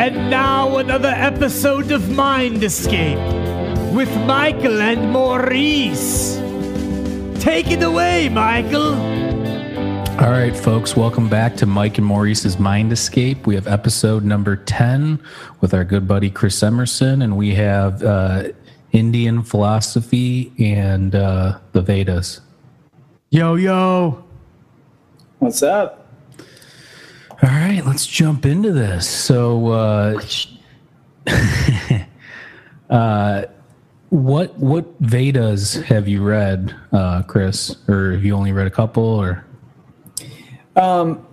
And now another episode of Mind Escape with Michael and Maurice. Take it away, Michael. All right, folks, welcome back to Mike and Maurice's Mind Escape. We have episode number 10 with our good buddy Chris Emmerson, and we have uh, Indian philosophy and uh, the Vedas. Yo, yo. What's up? All right, let's jump into this. So, uh, uh, what what Vedas have you read, uh, Chris? Or have you only read a couple? Or Um,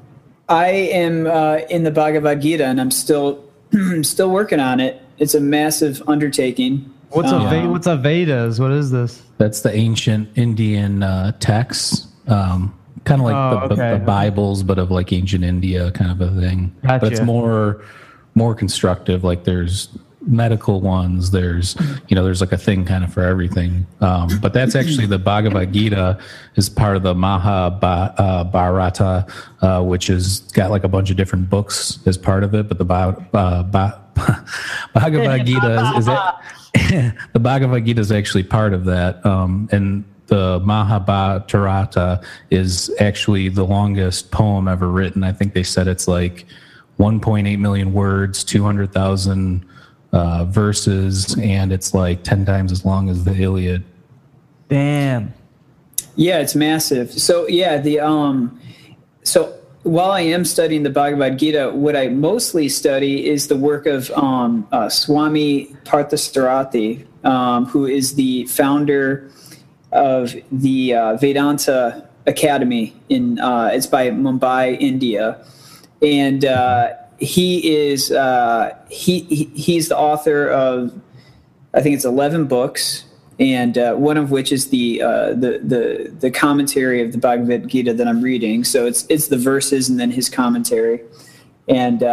I am uh, in the Bhagavad Gita, and I'm still still working on it. It's a massive undertaking. What's a Um, Ve- what's a Vedas? What is this? that's the ancient Indian uh, texts, um, kind of like Oh, the, okay. the Bibles, but of like ancient India, kind of a thing. But it's more more constructive. Like there's medical ones. There's you know there's like a thing kind of for everything. Um, but that's actually the Bhagavad Gita is part of the Mahabharata, uh, which has got like a bunch of different books as part of it. But the Ba- uh, Ba- Bhagavad Gita is, is it, the Bhagavad Gita is actually part of that, um, and the Mahabharata is actually the longest poem ever written. I think they said it's like 1.8 million words, 200,000 uh, verses, and it's like 10 times as long as the Iliad. Damn. Yeah, it's massive. So yeah, the um, so while I am studying the Bhagavad Gita, what I mostly study is the work of um, uh, Swami Parthasarathy, um, who is the founder of the uh, Vedanta Academy in uh, it's by Mumbai, India, and uh, he is uh, he, he he's the author of I think it's eleven books, and uh, one of which is the, uh, the the the commentary of the Bhagavad Gita that I'm reading. So it's it's the verses and then his commentary, and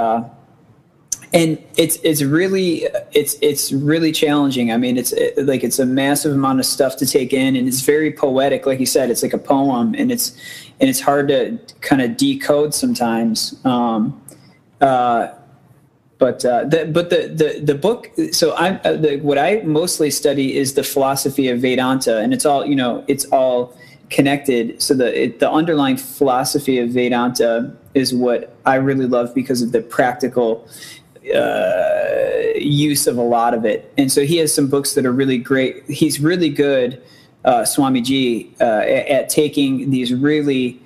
and it's it's really it's it's really challenging. I mean, it's it, like it's a massive amount of stuff to take in, and it's very poetic. Like you said, it's like a poem, and it's and it's hard to kind of decode sometimes. Um, uh, but uh, the but the, the the book. So I uh, the, what I mostly study is the philosophy of Vedanta, and it's all you know. It's all connected. So the it, the underlying philosophy of Vedanta is what I really love because of the practical uh, use of a lot of it. And so he has some books that are really great. He's really good, uh, Swamiji, uh, at, at taking these really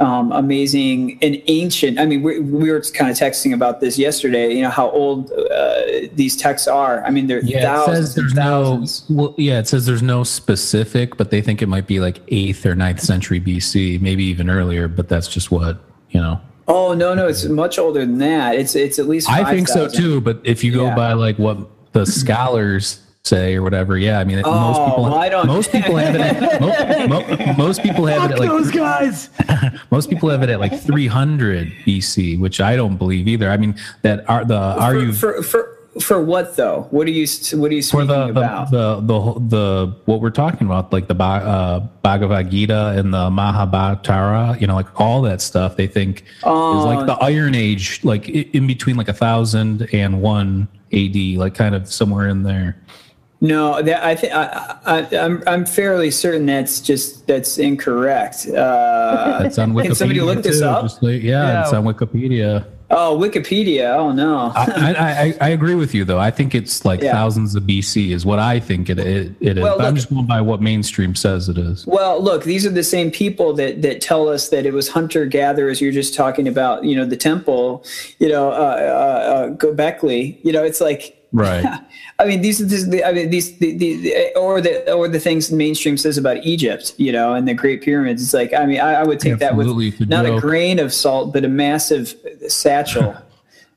um, amazing and ancient. I mean, we, we were kind of texting about this yesterday. You know how old uh, these texts are. I mean, they're Yeah, thousands says there's thousands. no. Well, yeah, it says there's no specific, but they think it might be like eighth or ninth century BC, maybe even earlier. But that's just what you know. Oh no, no, it's much older than that. It's it's at least. I think so 5,000. too. But if you go Yeah. by like what the scholars say or whatever, yeah, I mean, most Oh, people. well, I don't- Most people have it. At, mo, mo, most people have Fuck it at like those guys. most people have it at like 300 BC, which I don't believe either. I mean, that uh, are the are for, you for for for what though? What are you what are you for speaking the, the about? the the whole- the what we're talking about, like the uh, Bhagavad Gita and the Mahabharata, you know, like all that stuff. They think is like the Iron Age, like in between like a thousand and one AD, like kind of somewhere in there. No, that I think I, I, I'm I'm fairly certain that's just that's incorrect. Uh, It's on Wikipedia. can somebody look this too, up? like- yeah, Yeah. it's on Wikipedia. Oh, Wikipedia. Oh no. I, I, I, agree with you though. I think it's like Yeah. thousands of BC is what I think it it, it is. Well, but I'm just going by what mainstream says it is. Well, look, these are the same people that that tell us that it was hunter gatherers. You're just talking about, you know, the temple, you know, uh, uh, uh, Gobekli. You know, it's like, Right. I mean, these, these the, I mean, these, the, the, or the, or the things mainstream says about Egypt, you know, and the Great Pyramids. It's like, I mean, I, I would take Absolutely, that with not a grain of salt, but a massive satchel.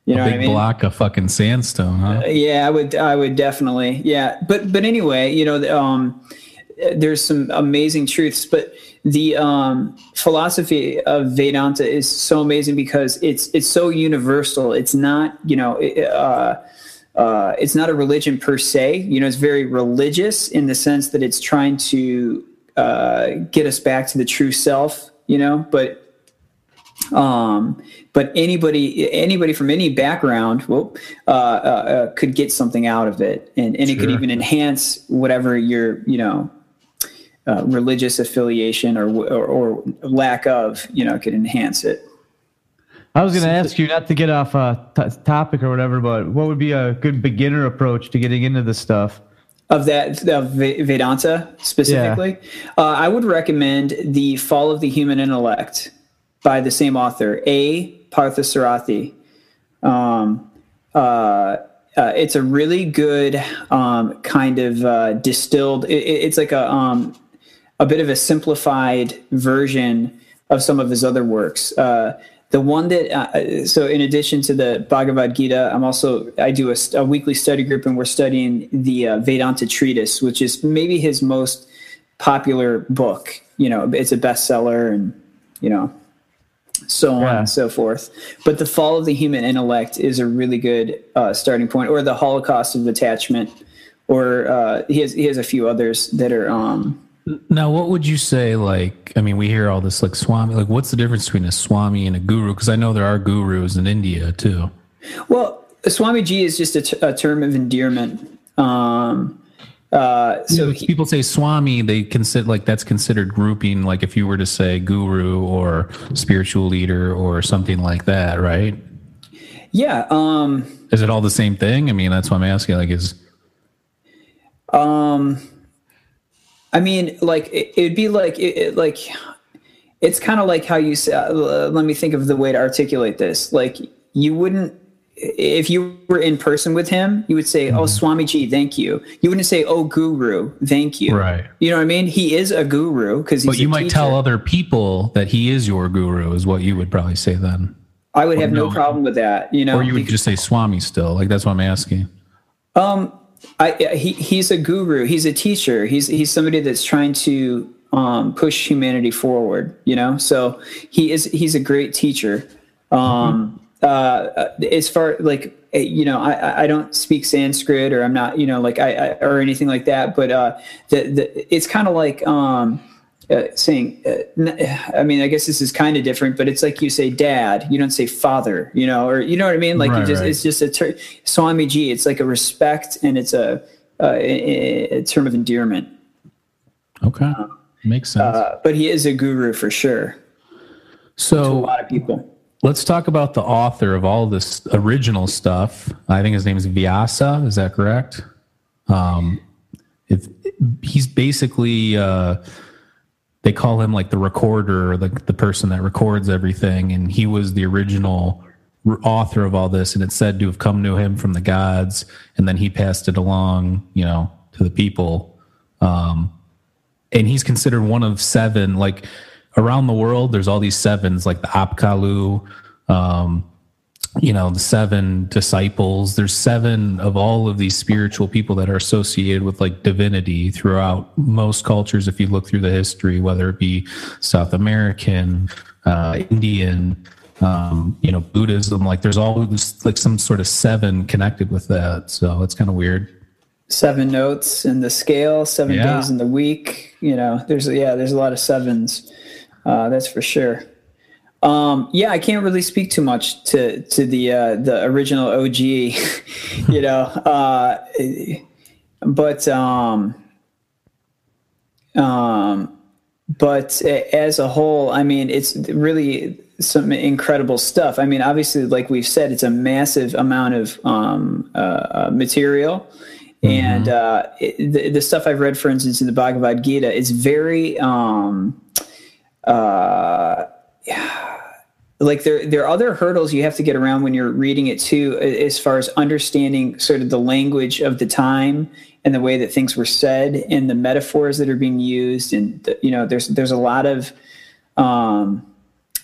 You know Big I mean? block of fucking sandstone, huh? Yeah, I would. I would definitely. Yeah, but but anyway, you know, um, there's some amazing truths, but the um, philosophy of Vedanta is so amazing because it's it's so universal. It's not you know. Uh, uh, it's not a religion per se. You know, it's very religious in the sense that it's trying to uh, get us back to the true self. You know, but Um, but anybody anybody from any background well, uh, uh, uh, could get something out of it, and and it could even enhance whatever your you know uh, religious affiliation or, or or lack of you know could enhance it. I was going to ask you not to get off a t- topic or whatever, but what would be a good beginner approach to getting into this stuff? of that of Vedanta specifically, uh, I would recommend the Fall of the Human Intellect by the same author, A. Parthasarathy. Um, uh, uh, it's a really good um, kind of uh, distilled. It- it's like a um, a bit of a simplified version of some of his other works. Uh, the one that uh, so in addition to the Bhagavad Gita, I'm also I do a, a weekly study group and we're studying the uh, Vedanta treatise, which is maybe his most popular book. You know, it's a bestseller and you know so on Yeah. and so forth. But the fall of the human intellect is a really good uh, starting point, or the Holocaust of attachment, or uh, he has he has a few others that are um, Now, what would you say? Like, I mean, we hear all this like swami. Like, what's the difference between a swami and a guru? Because I know there are gurus in India too. well, Swami Swamiji is just a, t- a term of endearment. Um, uh, so So he, people say swami, they consider like that's considered grouping. Like, if you were to say guru or spiritual leader or something like that, right? yeah, um, Is it all the same thing? I mean, that's why I'm asking. Like, is Um, I mean, like it, it'd be like it, it- like it's kind of like how you say. Uh, let me think of the way to articulate this. Like you wouldn't. If you were in person with him, you would say, "Oh, Swamiji, thank you." You wouldn't say, "Oh, Guru, thank you." Right. You know what I mean? He is a guru because but you might teacher. tell other people that he is your guru, is what you would probably say then, I would have no no. problem with that. You know, or you would just say swami still. Like that's what I'm asking. I, he, he's a guru. He's a teacher. He's he's somebody that's trying to um, push humanity forward. You know, so he is he's a great teacher. Um, uh, as far like eh, you know, I- I I don't speak Sanskrit or I'm not you know like I, I or anything like that. But uh, the, the it's kind of like um, uh, saying. Uh, I mean, I guess this is kind of different, but it's like you say dad. You don't say father. You know, or you know what I mean? Like you Right, just right. it's just a ter- Swamiji. It's like a respect and it's a, a, a, a term of endearment. Okay, makes sense. Uh, but he is a guru for sure to a so lot of people. let's talk about the author of all this original stuff. I think his name is Vyasa. Is that correct? Um, if he's basically uh, they call him like the recorder, or the person that records everything, and he was the original author of all this, and it's said to have come to him from the gods, and then he passed it along, you know, to the people. Um, and he's considered one of seven like around the world there's all these sevens like the apkallu um you know the seven disciples there's seven of all of these spiritual people that are associated with like divinity throughout most cultures if you look through the history whether it be south american uh indian um you know buddhism like there's always like some sort of seven connected with that so it's kind of weird Seven notes in the scale, seven Yeah. days in the week. You know, there's yeah, there's a lot of sevens. Uh, that's for sure. Um, yeah, I can't really speak too much to to the uh, the original OG, you know, uh, but um, um, but as a whole, I mean, it's really some incredible stuff. I mean, obviously, like we've said, it's a massive amount of um, uh, uh, material. And uh, it, the, the stuff I've read, for instance, in the Bhagavad Gita, is very um, uh, like there there are other hurdles you have to get around when you're reading it too as far as understanding sort of the language of the time and the way that things were said and the metaphors that are being used and the, you know there's there's a lot of um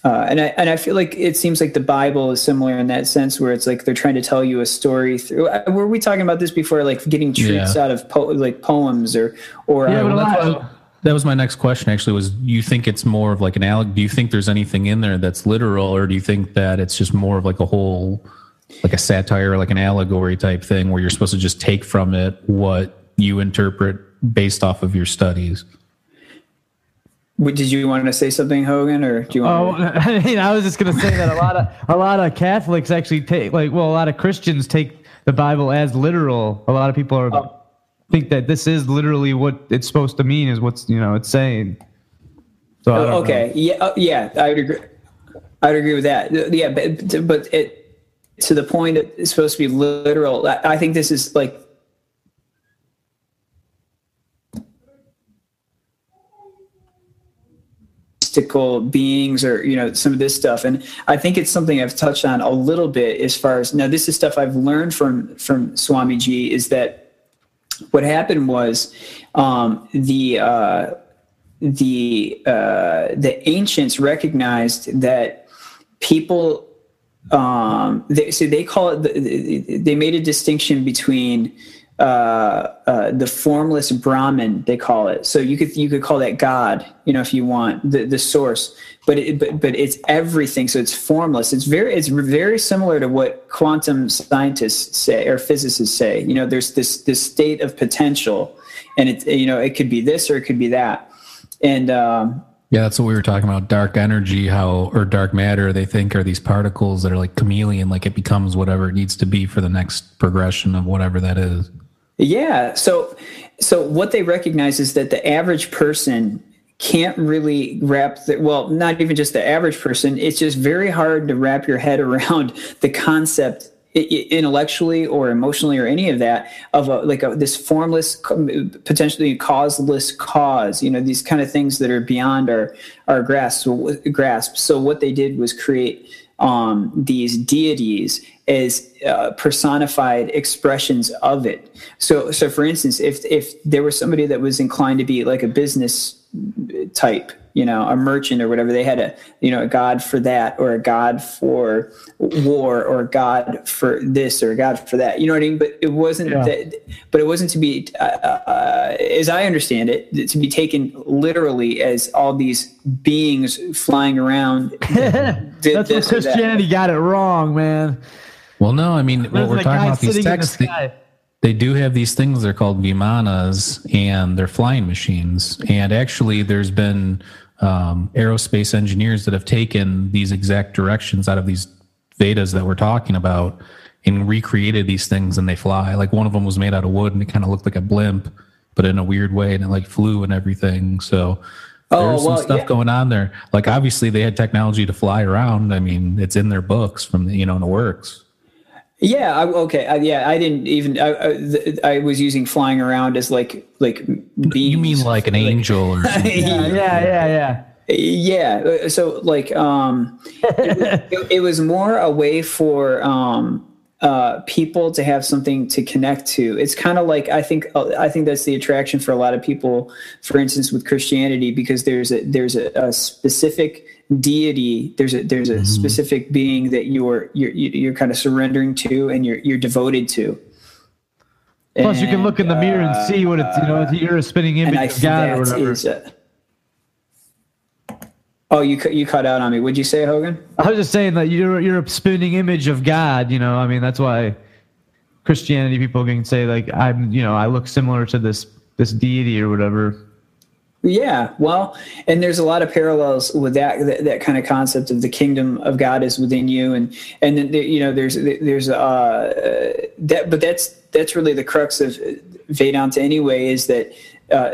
uh, and I and I feel like it seems like the Bible is similar in that sense, where it's like they're trying to tell you a story through. uh, Were we talking about this before, like getting truths Yeah. out of po- like poems or or Yeah, uh, but a Well, lot that's of- what- that was my next question. Actually, was you think it's more of like an alleg? Do you think there's anything in there that's literal, or do you think that it's just more of like a whole, like a satire, like an allegory type thing, where you're supposed to just take from it what you interpret based off of your studies? What- Did you want to say something, Hogan, or do you Oh, want? I mean, I was just gonna say that a lot of a lot of Catholics actually take like well, a lot of Christians take the Bible as literal. A lot of people are Oh. Think that this is literally what it's supposed to mean, is what's you know it's saying. So don't know. Okay, yeah, uh, yeah, I would agree. I would agree with that. Yeah, but but it to the point it's supposed to be literal. I, I think this is like mystical beings or you know some of this stuff and i think it's something i've touched on a little bit as far as now this is stuff i've learned from from Swami swamiji is that what happened was um, the uh, the uh, the ancients recognized that people um, they, so they call it they made a distinction between uh, uh, the formless Brahman they call it. So you could you could call that God you know if you want the, the source. But it, but but it's everything. So it's formless. It's very it's very similar to what quantum scientists say or physicists say. You know there's this this state of potential and it you know it could be this or it could be that. And um, Yeah, that's what we were talking about. Dark energy, how or dark matter, they think are these particles that are like chameleon, like it becomes whatever it needs to be for the next progression of whatever that is. Yeah. So, so what they recognize is that the average person can't really wrap the, well, not even just the average person. It's just very hard to wrap your head around the concept intellectually or emotionally or any of that of a, like a, this formless, potentially causeless cause, you know, these kind of things that are beyond our, our grasp. Grasp. So what they did was create um, these deities as uh, personified expressions of it. So, so for instance, if if there was somebody that was inclined to be like a business type, you know, a merchant or whatever, they had a you know a god for that, or a god for war, or a god for this, or a god for that. You know what I mean? But it wasn't. Yeah. That, but it wasn't to be, uh, uh, as I understand it, to be taken literally as all these beings flying around. did That's where this or that. Christianity got it wrong, man. Well, no, I mean, what we're talking about these sitting in the texts, they, do have these things they're called vimanas and they're flying machines. And actually there's been um, aerospace engineers that have taken these exact directions out of these vedas that we're talking about and recreated these things and they fly. Like one of them was made out of wood and it kind of looked like a blimp but in a weird way and it like flew and everything. So Oh, there's some stuff yeah. going on there. Like obviously they had technology to fly around. I mean it's in their books from the, you know in the works Yeah. I, okay. I, yeah. I didn't even. I, I, th- I was using flying around as like like beings. you mean like an angel or something Yeah, yeah, yeah, yeah. yeah so like um it, it was more a way for um uh people to have something to connect to it's kind of like i think uh, i think that's the attraction for a lot of people for instance with christianity because there's a there's a, a specific deity there's a there's a specific being that you're you're you're kind of surrendering to and you're you're devoted to Plus, you can look in the mirror and uh, see what it's you know you're a spinning image I of God or whatever. is, uh, oh you cut you cut out on me would you say hogan I was just saying that you're you're a spinning image of God. You know, I mean that's why Christianity people can say like I'm you know I look similar to this this deity or whatever. Yeah, well, and there's a lot of parallels with that, that that kind of concept of the kingdom of God is within you, and and then you know there's there's uh that, but that's that's really the crux of Vedanta anyway. Is that uh,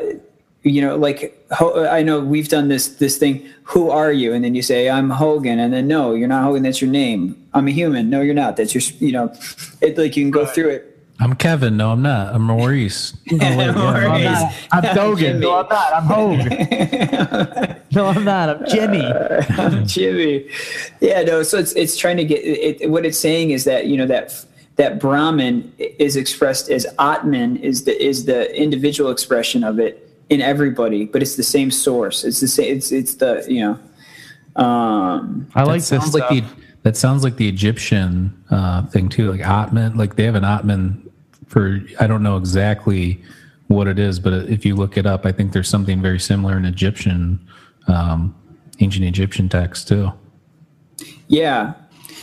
you know like Ho- I know we've done this this thing. Who are you? And then you say I'm Hogan, and then no, you're not Hogan. That's your name. I'm a human. No, you're not. That's your you know, it like you can go through it. I'm Kevin. No, I'm not. I'm Maurice. I'm, Maurice. not, I'm Dogen. Jimmy. No, I'm not. I'm Hogue. no, I'm not. I'm Jimmy. I'm Jimmy. Yeah, no. So it's it's trying to get it, what it's saying is that you know that that Brahman is expressed as Atman is the is the individual expression of it in everybody, but it's the same source. It's the same. It's it's the you know. Um, I like that this sounds like stuff. the that sounds like the Egyptian uh, thing too, like Atman. Like they have an Atman for I don't know exactly what it is, but if you look it up, I think there's something very similar in Egyptian, um, ancient Egyptian text too. Yeah.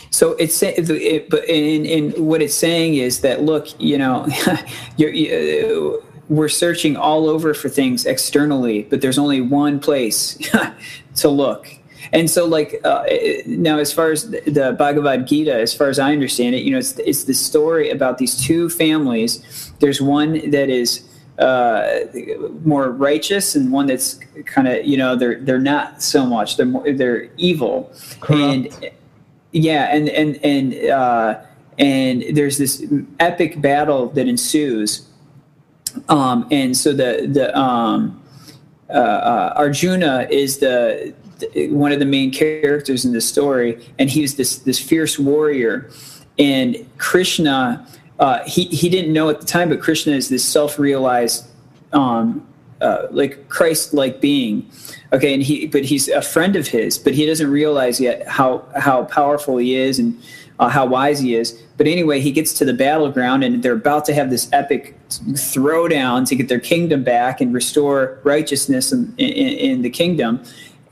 So it's it, but in in what it's saying is that look, you know, you're, you, we're searching all over for things externally, but there's only one place to look. And so, like uh, now, as far as the Bhagavad Gita, as far as I understand it, you know, it's it's the story about these two families. There's one that is uh, more righteous, and one that's kind of you know they're they're not so much. They're more, they're evil, Corrupt. and yeah, and and and uh, and there's this epic battle that ensues um, and so the the um, uh, uh, Arjuna is the, the one of the main characters in the story, and he's this this fierce warrior. And Krishna, uh, he he didn't know at the time, but Krishna is this self realized, um, uh, like Christ like being. Okay, and he but he's a friend of his, but he doesn't realize yet how how powerful he is and uh, how wise he is. But anyway, he gets to the battleground, and they're about to have this epic throwdown to get their kingdom back and restore righteousness in, in, in the kingdom.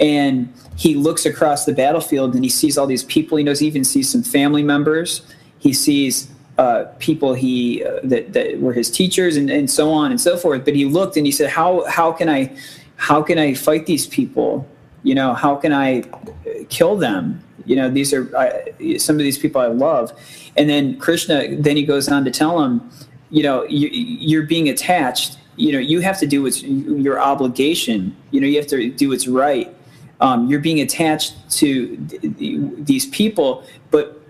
And he looks across the battlefield and he sees all these people. He knows he even sees some family members. He sees uh, people he uh, that, that were his teachers and, and so on and so forth. But he looked and he said, "How how can I how can I fight these people? You know, how can I kill them? You know, these are I, some of these people I love." And then Krishna, then he goes on to tell him, you know, you, you're being attached. You know, you have to do what's your obligation. You know, you have to do what's right. Um, you're being attached to th- th- these people, but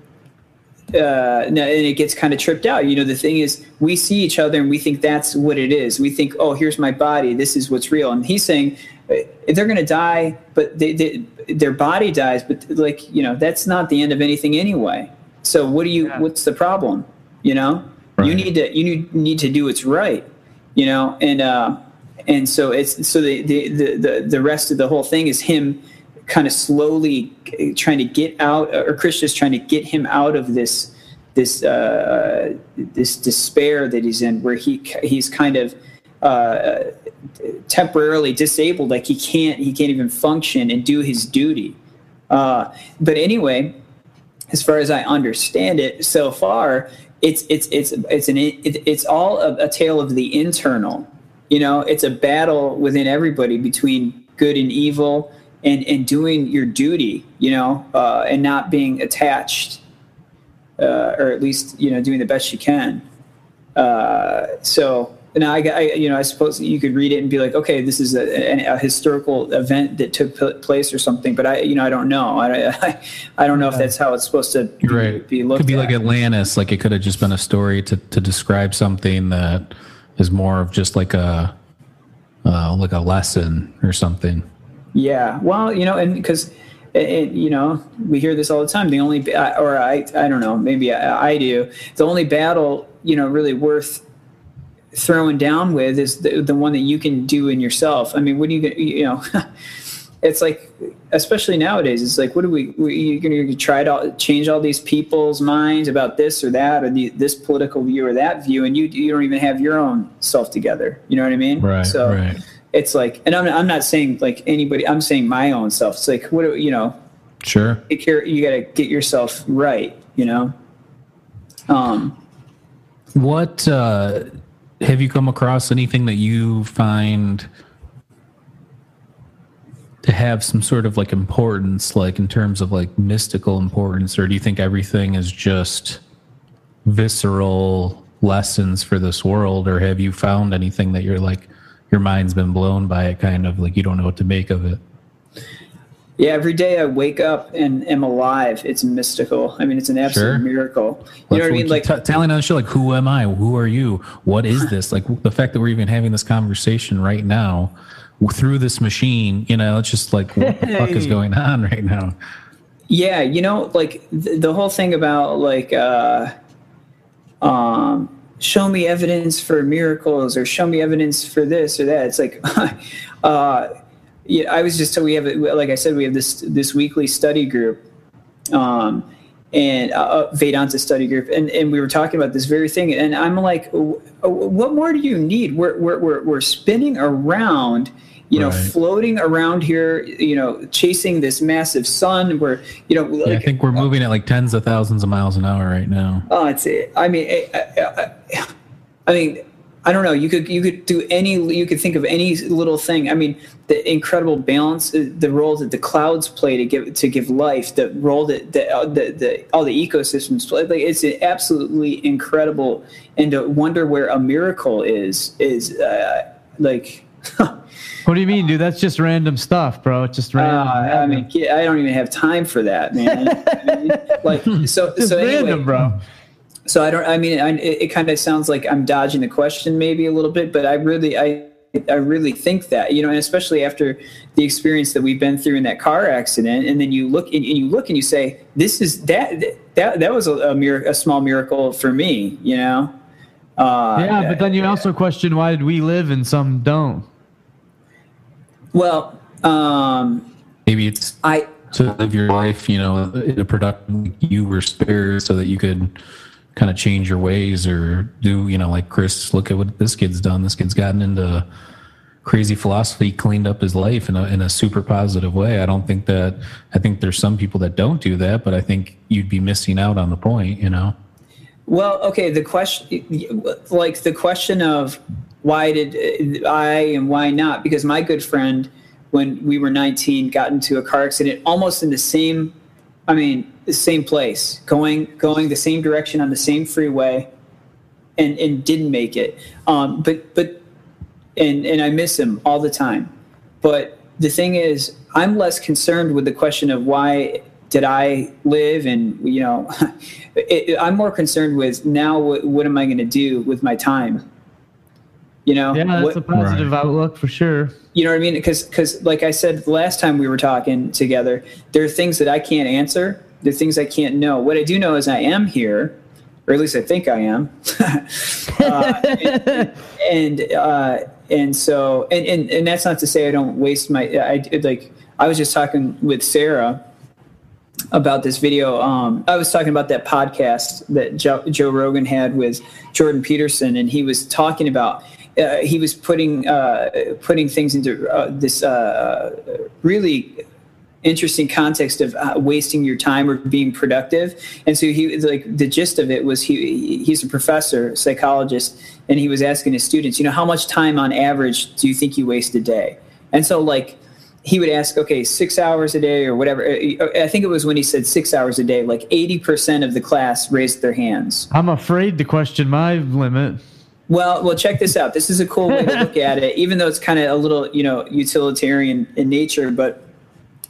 uh, and it gets kind of tripped out. You know, the thing is, we see each other and we think that's what it is. We think, oh, here's my body. This is what's real. And he's saying uh, they're going to die, but they, they, their body dies. But like, you know, that's not the end of anything anyway. So what do you? Yeah. What's the problem? You know, you need to you need, need to do what's right. You know, and uh, and so it's so the, the the the rest of the whole thing is him kind of slowly trying to get out, or Krishna's trying to get him out of this this uh, this despair that he's in, where he he's kind of uh, temporarily disabled, like he can't he can't even function and do his duty. Uh, but anyway, as far as I understand it so far, it's it's it's it's an it, it's all a, a tale of the internal. You know, it's a battle within everybody between good and evil, and and doing your duty. You know, uh, and not being attached, uh, or at least you know doing the best you can. Uh, so now I, I, you know, I suppose you could read it and be like, okay, this is a, a historical event that took pl- place or something. But I, you know, I don't know. I, I, I don't know if that's how it's supposed to be, right. be looked could be at. like Atlantis. Like it could have just been a story to, to describe something that is more of just like a uh, like a lesson or something. Yeah, well, you know, and because it you know we hear this all the time. The only, or I, I don't know, maybe I, I do. The only battle, you know, really worth throwing down with is the, the one that you can do in yourself. I mean, what do you, you know, it's like, especially nowadays, it's like, what do we, we you're going to try to change all these people's minds about this or that or the, this political view or that view, and you you don't even have your own self together. You know what I mean? Right, So right. it's like, and I'm I'm not saying like anybody. I'm saying my own self. It's like, what do you know? Sure. Take care. You got to get yourself right. You know. Um. What uh, have you come across anything that you find have some sort of like importance, like in terms of like mystical importance, or do you think everything is just visceral lessons for this world, or have you found anything that you're like your mind's been blown by it, kind of like you don't know what to make of it? Yeah, every day I wake up and am alive. It's mystical. I mean, it's an absolute Sure. miracle. You That's know what I mean? Like, t- telling on the show, like, who am I? Who are you? What is this? Like the fact that we're even having this conversation right now through this machine, you know, it's just like, what the fuck is going on right now? yeah, you know, like the, the whole thing about like, uh, um, show me evidence for miracles or show me evidence for this or that. It's like, uh, yeah, I was just so we have like I said we have this this weekly study group, um, and uh, Vedanta study group, and and we were talking about this very thing, and I'm like, w- what more do you need? We're we're we're, we're spinning around. You know, Right. floating around here, you know, chasing this massive sun. Where you know, like, Yeah, I think we're moving at like tens of thousands of miles an hour right now. Oh, it's. I mean, I, I, I- I mean, I don't know. You could you could do any. You could think of any little thing. I mean, the incredible balance, uh, the role that the clouds play to give to give life, the role that the uh, the, the all the ecosystems play. Like it's absolutely incredible, and to wonder where a miracle is is uh, like. What do you mean, dude? That's just random stuff, bro. It's just random. Uh, I mean, I don't even have time for that, man. I mean, like, so, just so anyway, random, bro. so I don't. I mean, I, it, it kind of sounds like I'm dodging the question maybe a little bit, but I really, I, I really think that you know, and especially after the experience that we've been through in that car accident, and then you look and, and you look and you say, this is that that that was a, a, mir- a small miracle for me, you know. Uh, yeah, but then you also question why did we live and some don't? Well, um, maybe it's I to live your life, you know, in a productive you were spared so that you could kind of change your ways or do, you know, like Chris, look at what this kid's done. This kid's gotten into crazy philosophy, cleaned up his life in a, in a super positive way. I don't think that, I think there's some people that don't do that, but I think you'd be missing out on the point, you know? Well, okay. The question, like the question of why did I and why not? Because my good friend, when we were 19, got into a car accident almost in the same, I mean, the same place, going going the same direction on the same freeway, and and didn't make it. Um, but but, and and I miss him all the time. But the thing is, I'm less concerned with the question of why did I live, and you know, it, I'm more concerned with now. What, what am I going to do with my time? You know, Yeah, that's what- a positive outlook for sure. you know what I mean? Because, because, like I said the last time we were talking together, there are things that I can't answer. There are things I can't know. What I do know is I am here, or at least I think I am. uh, and and, uh, and so, and, and and that's not to say I don't waste my. I like. I was just talking with Sarah about this video. Um, I was talking about that podcast that Joe, Joe Rogan had with Jordan Peterson, and he was talking about. Uh, he was putting uh, putting things into uh, this really interesting context of uh, wasting your time or being productive. And so he like the gist of it was he he's a professor, psychologist, and he was asking his students, you know, how much time on average do you think you waste a day? And so like he would ask, okay, six hours a day or whatever. I think it was when he said six hours a day, like 80% of the class raised their hands. I'm afraid to question my limit. Well, well, check this out. This is a cool way to look at it, even though it's kind of a little, you know, utilitarian in nature. But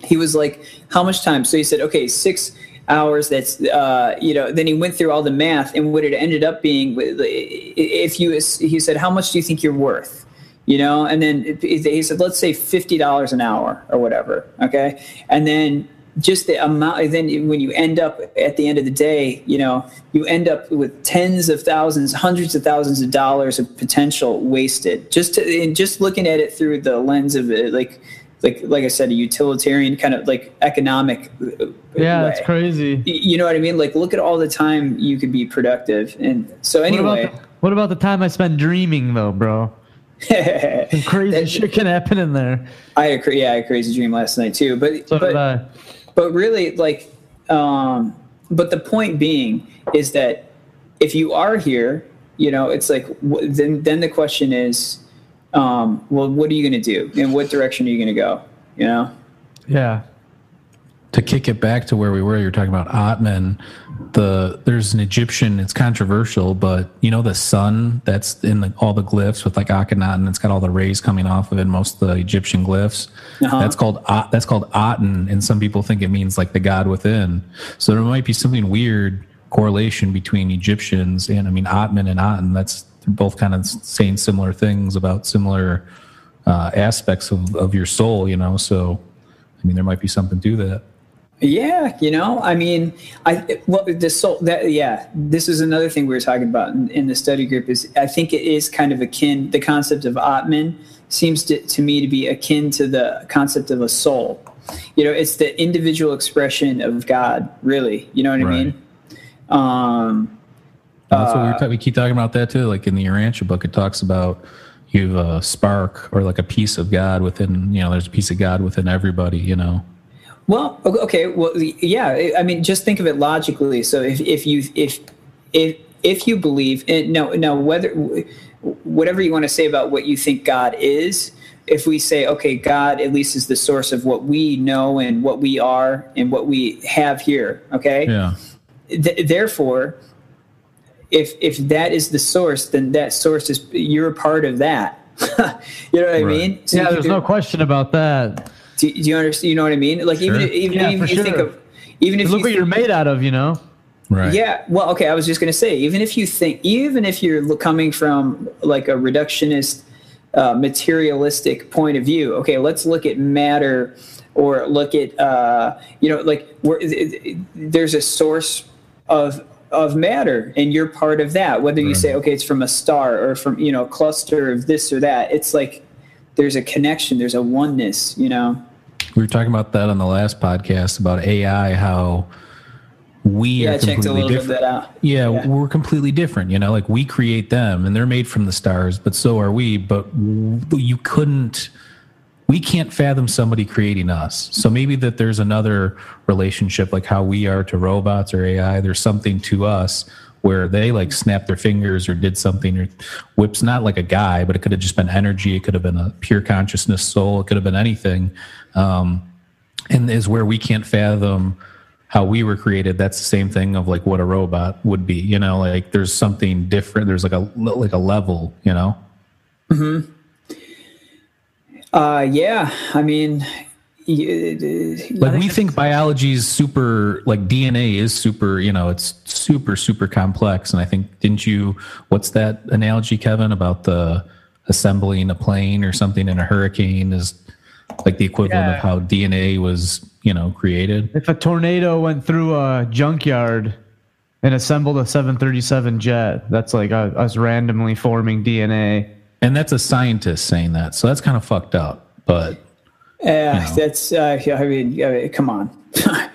he was like, "How much time?" So he said, "Okay, six hours." That's, uh, you know. Then he went through all the math, and what it ended up being, if you, he said, "How much do you think you're worth?" You know, and then he said, "Let's say fifty dollars an hour or whatever." Okay, and then just the amount then when you end up at the end of the day you know you end up with tens of thousands hundreds of thousands of dollars of potential wasted just to, and just looking at it through the lens of it like like like i said a utilitarian kind of like economic uh, Yeah, way. that's crazy. you know what i mean like look at all the time you could be productive and so What anyway about, the, what about the time I spent dreaming though, bro? Some crazy That- shit can happen in there. i had a, yeah i had a crazy dream last night too but So but, did I. but really like um but the point being is that if you are here you know it's like wh- then then the question is um well what are you going to do in what direction are you going to go you know Yeah. to kick it back to where we were, you're talking about Atman. The there's an Egyptian. It's controversial, but you know the sun that's in the, all the glyphs with like Akhenaten. It's got all the rays coming off of it. Most of the Egyptian glyphs. Uh-huh. That's called At- that's called Aten, and some people think it means like the god within. So there might be something weird correlation between Egyptians and I mean Atman and Aten. That's both kind of saying similar things about similar uh, aspects of, of your soul. You know, so I mean there might be something to that. Yeah, you know, I mean, I well, the soul that yeah, this is another thing we were talking about in, in the study group is I think it is kind of akin. The concept of Atman seems to, to me to be akin to the concept of a soul. You know, it's the individual expression of God, really. You know what I mean? Um, That's what we, were ta- we keep talking about that too. Like in the Urantia book, it talks about you have a spark or like a piece of God within. You know, there's a piece of God within everybody. You know, Well, okay, well, yeah. I- mean, just think of it logically. So if, if you if if if you believe, and no, no, whether whatever you want to say about what you think God is, if we say, okay, God at least is the source of what we know and what we are and what we have here, okay? Yeah. Th- therefore, if if that is the source, then that source is you're a part of that. you know what I mean? So yeah, there's do- no question about that. Do, do you understand? You know what I mean? Like even Sure. even Yeah, even for you think of even if Look you what you're made out of, you know. Right. Yeah, well, okay. I was just going to say, even if you think, even if you're coming from like a reductionist, uh, materialistic point of view, okay, let's look at matter, or look at, uh, you know, like where there's a source of of matter, and you're part of that. Whether you say, okay, it's from a star or from you know a cluster of this or that, it's like there's a connection, there's a oneness, you know. We were talking about that on the last podcast about AI, how we Yeah, are I checked a completely different. that out. Yeah, Yeah. we're completely different. You know, like we create them and they're made from the stars, but so are we. But you couldn't, we can't fathom somebody creating us. So maybe that there's another relationship, like how we are to robots or AI. There's something to us where they like snapped their fingers or did something or whips, not like a guy, but it could have just been energy. It could have been a pure consciousness soul. It could have been anything. Um, and is where we can't fathom how we were created that's the same thing of like what a robot would be you know like there's something different there's like a like a level you know Uh, yeah, I mean, like we think biology is super like dna is super you know it's super super complex and i think didn't you what's that analogy kevin about the assembling a plane or something in a hurricane is like the equivalent Yeah. of how dna was you know created If a tornado went through a junkyard and assembled a 737 jet, that's like uh, us randomly forming DNA. and that's a scientist saying that so that's kind of fucked up but Yeah, that's. Uh, I mean, I mean, come on. I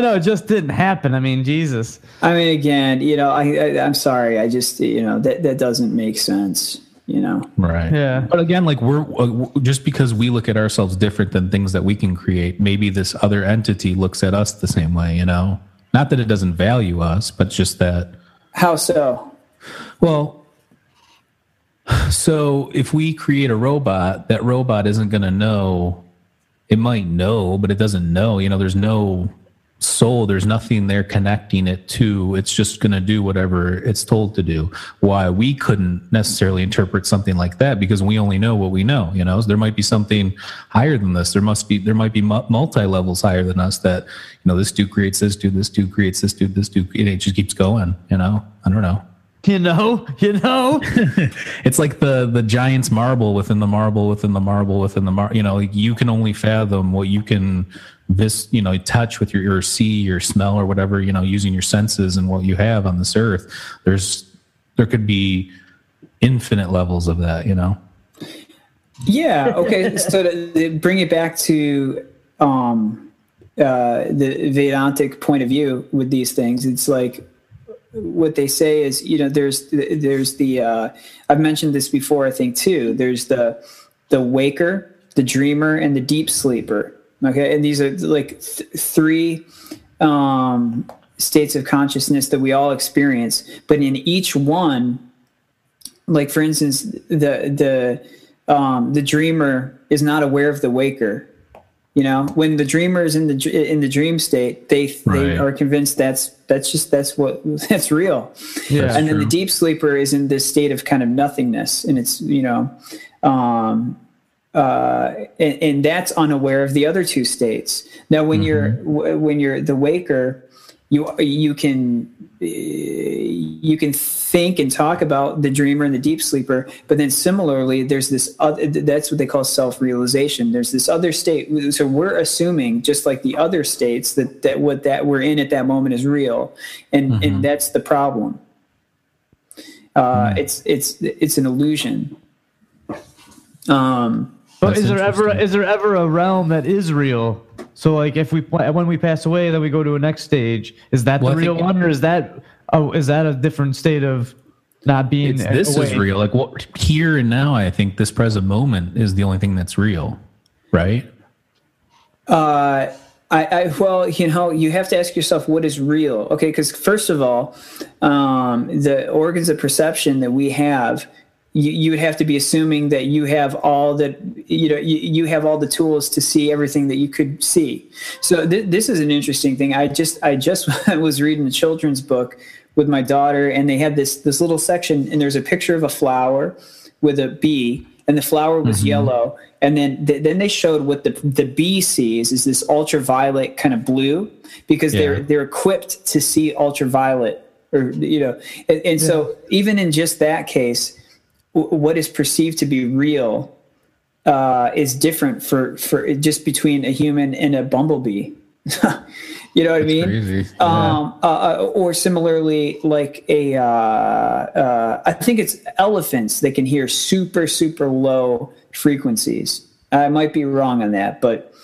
know it just didn't happen. I mean, Jesus. I mean, again, you know, I, I I'm sorry. I just, you know, that that doesn't make sense. You know. Right. Yeah. But again, like we're uh, just because we look at ourselves different than things that we can create, maybe this other entity looks at us the same way, you know? Not that it doesn't value us, but just that, How so? well, so if we create a robot, that robot isn't going to know. It might know, but it doesn't know. You know, there's no soul, there's nothing there connecting it to. It's just going to do whatever it's told to do. Why we couldn't necessarily interpret something like that because we only know what we know. You know, there might be something higher than this. There must be, there might be multi levels higher than us that, you know, this dude creates this dude, this dude creates this dude, this dude, and it just keeps going. You know, I don't know. You know, you know. It's like the the giant's marble within the marble within the marble within the mar. You know, like you can only fathom what you can this you know touch with your or see or smell or whatever you know using your senses and what you have on this earth. There's there could be infinite levels of that. You know. Yeah. Okay. so to to bring it back to um, uh, the Vedantic point of view with these things, it's like what they say is, you know, there's there's the uh, I've mentioned this before, I think too. There's the the waker, the dreamer, and the deep sleeper. Okay, and these are like th- three um, states of consciousness that we all experience, but in each one like for instance the the um the dreamer is not aware of the waker you know when the dreamer is in the in the dream state they they Right. are convinced that's that's just that's what that's real Yeah. and then the deep sleeper is in this state of kind of nothingness and it's you know um uh and, and that's unaware of the other two states now when you're w- when you're the waker you you can uh, you can think and talk about the dreamer and the deep sleeper but then similarly there's this other that's what they call self-realization. There's this other state. So we're assuming just like the other states that that what that we're in at that moment is real and and that's the problem. Uh it's it's it's an illusion. Um But That's is there ever is there ever a realm that is real? So like if we when we pass away, then we go to a next stage. Is that Well, the I real think- one, or is that oh is that a different state of not being? It's, this is real. Like what here and now, I think this present moment is the only thing that's real, right? Uh, I, I well, you know, you have to ask yourself what is real. Okay, because first of all, um, the organs of perception that we have you, you would have to be assuming that you have all that you know you, you have all the tools to see everything that you could see so th- this is an interesting thing i just i just was reading a children's book with my daughter and they had this this little section and there's a picture of a flower with a bee and the flower was mm-hmm. yellow and then th- then they showed what the the bee sees is this ultraviolet kind of blue because yeah. they're they're equipped to see ultraviolet or you know and, and yeah. so even in just that case what is perceived to be real uh, is different for for just between a human and a bumblebee. you know what That's I mean? Um, uh, uh, or similarly, like a, uh, uh, I think it's elephants that can hear super super low frequencies. I might be wrong on that, but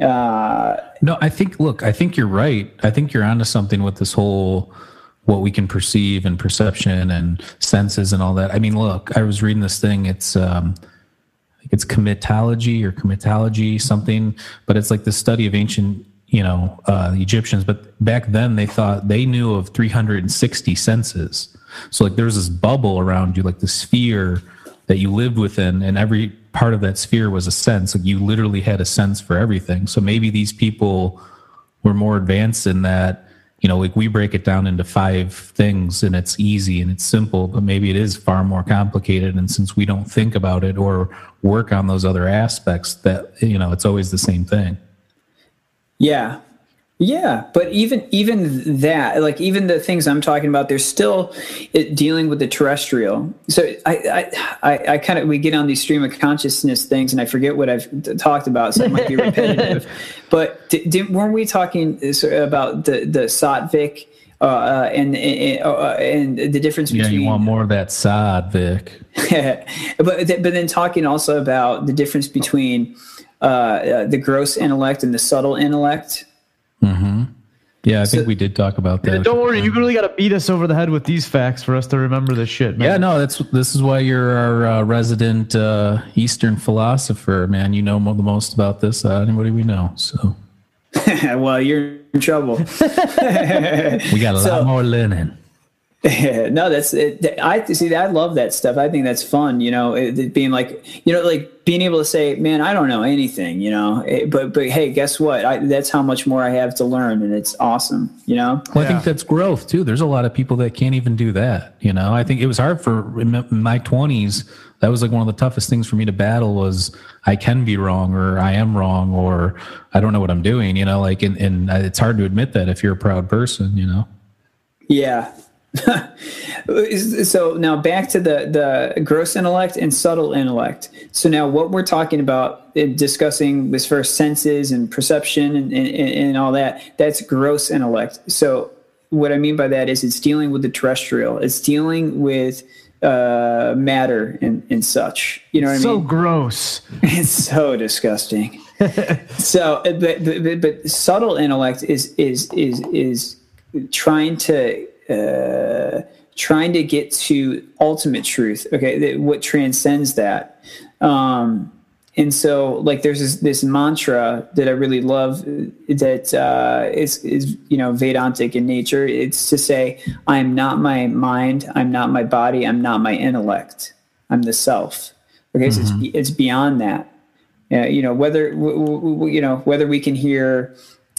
uh, no, I think. Look, I think you're right. I think you're onto something with this whole what we can perceive and perception and senses and all that. I mean, look, I was reading this thing. It's um, I think it's comitology or comitology something, but it's like the study of ancient, you know, uh, Egyptians. But back then they thought they knew of 360 senses. So like there's this bubble around you, like the sphere that you lived within, and every part of that sphere was a sense. Like you literally had a sense for everything. So maybe these people were more advanced in that you know, like we break it down into five things and it's easy and it's simple, but maybe it is far more complicated. And since we don't think about it or work on those other aspects, that, you know, it's always the same thing. Yeah. Yeah, but even even that, like even the things I'm talking about, they're still it, dealing with the terrestrial. So I I I, I kind of we get on these stream of consciousness things, and I forget what I've t- talked about, so it might be repetitive. but did, weren't we talking about the the sattvic uh, uh, and and, uh, and the difference yeah, between? Yeah, you want more of that sattvic. but but then talking also about the difference between uh, uh, the gross intellect and the subtle intellect Mm-hmm. Yeah, I so, think we did talk about that. don't worry, you really got to beat us over the head with these facts for us to remember this shit. Man. Yeah, no, that's this is why you're our uh, resident uh, Eastern philosopher, man. You know the most about this uh, anybody we know. So, well, you're in trouble. we got a so, lot more linen. no, that's it. I see. I love that stuff. I think that's fun. You know, it, being like, you know, like being able to say, "Man, I don't know anything." You know, it, but but hey, guess what? I, that's how much more I have to learn, and it's awesome. You know. Well, I think that's growth too. There's a lot of people that can't even do that. You know, I think it was hard for in my 20s. That was like one of the toughest things for me to battle was I can be wrong or I am wrong or I don't know what I'm doing. You know, like and and uh, it's hard to admit that if you're a proud person. You know. Yeah, so now back to the the gross intellect and subtle intellect. So now what we're talking about in discussing this first senses and perception and, and, and all that, that's gross intellect. So what I mean by that is it's dealing with the terrestrial. It's dealing with uh, matter and, and such. You know what so I mean? So gross. It's so disgusting. so, but, but, but subtle intellect is is is is trying to uh, trying to get to ultimate truth. Okay, that, what transcends that. Um, and so, like, there's this, this, mantra that I really love that uh, is is you know Vedantic in nature. It's to say, "I am not my mind. I'm not my body. I'm not my intellect. I'm the self." Okay, mm-hmm. so it's mm-hmm. it's beyond that. Uh, you know whether w- w- you know whether we can hear,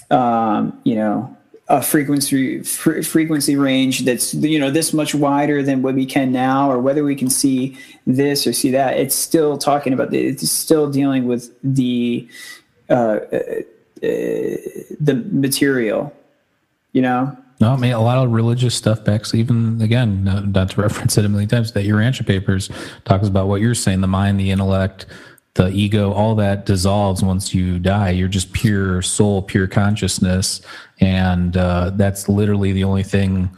um, you know, a frequency fr- frequency range that's you know this much wider than what we can now or whether we can see this or see that it's still talking about the, it's still dealing with the uh, uh, the material you know? No, I mean a lot of religious stuff backs even again, not to reference it a million times, that your Urantia papers talks about what you're saying, the mind, the intellect, the ego, all that dissolves once you die. You're just pure soul, pure consciousness. And uh, that's literally the only thing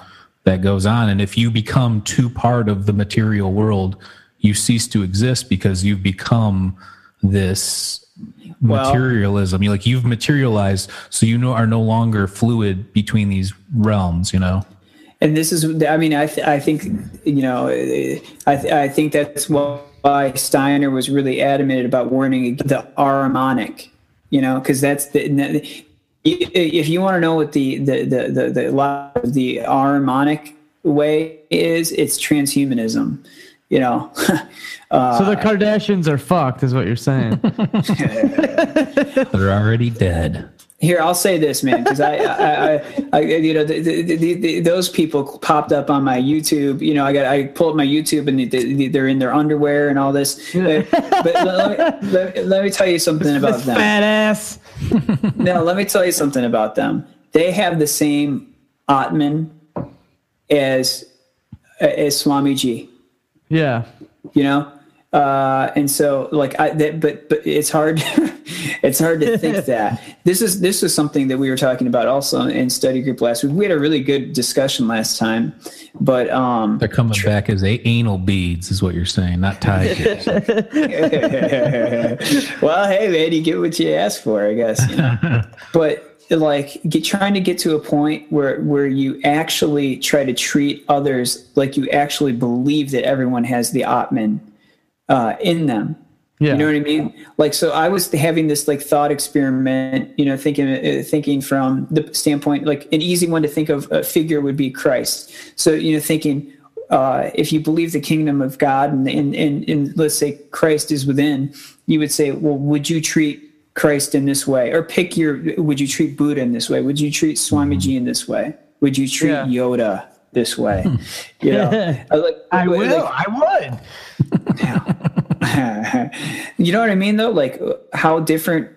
that goes on. And if you become too part of the material world, you cease to exist because you've become this materialism. You like you've materialized, so you know are no longer fluid between these realms. You know and this is i mean i th- i think you know i th- i think that's what why Steiner was really adamant about warning the Ahrimanic, you know, because that's the if you want to know what the the the the the, the, the Ahrimanic way is, it's transhumanism. You know. Uh, so the Kardashians are fucked, is what you're saying. They're already dead. Here, I'll say this, man, because I, I, I, I, you know, the, the, the, those people popped up on my YouTube. You know, I got, I pull up my YouTube and they're in their underwear and all this. but let me, let, let me tell you something about them. Fat ass. no, let me tell you something about them. They have the same Atman as as Swamiji. Yeah. You know, uh, and so like I, that, but but it's hard, it's hard to think that this is this is something that we were talking about also in study group last week. We had a really good discussion last time, but um, they're coming tr- back as a- anal beads, is what you're saying, not tigers. well, hey man, you get what you ask for, I guess. You know? but like get trying to get to a point where where you actually try to treat others like you actually believe that everyone has the Atman uh, in them. Yeah. You know what I mean? Like, so I was having this like thought experiment, you know, thinking, uh, thinking from the standpoint, like an easy one to think of a figure would be Christ. So, you know, thinking, uh, if you believe the kingdom of God and, and, and, and let's say Christ is within, you would say, well, would you treat Christ in this way? Or pick your, would you treat Buddha in this way? Would you treat Swamiji in this way? Would you treat yeah. Yoda this way? Hmm. You know, like, I will, like, I would. you know what I mean, though? Like, how different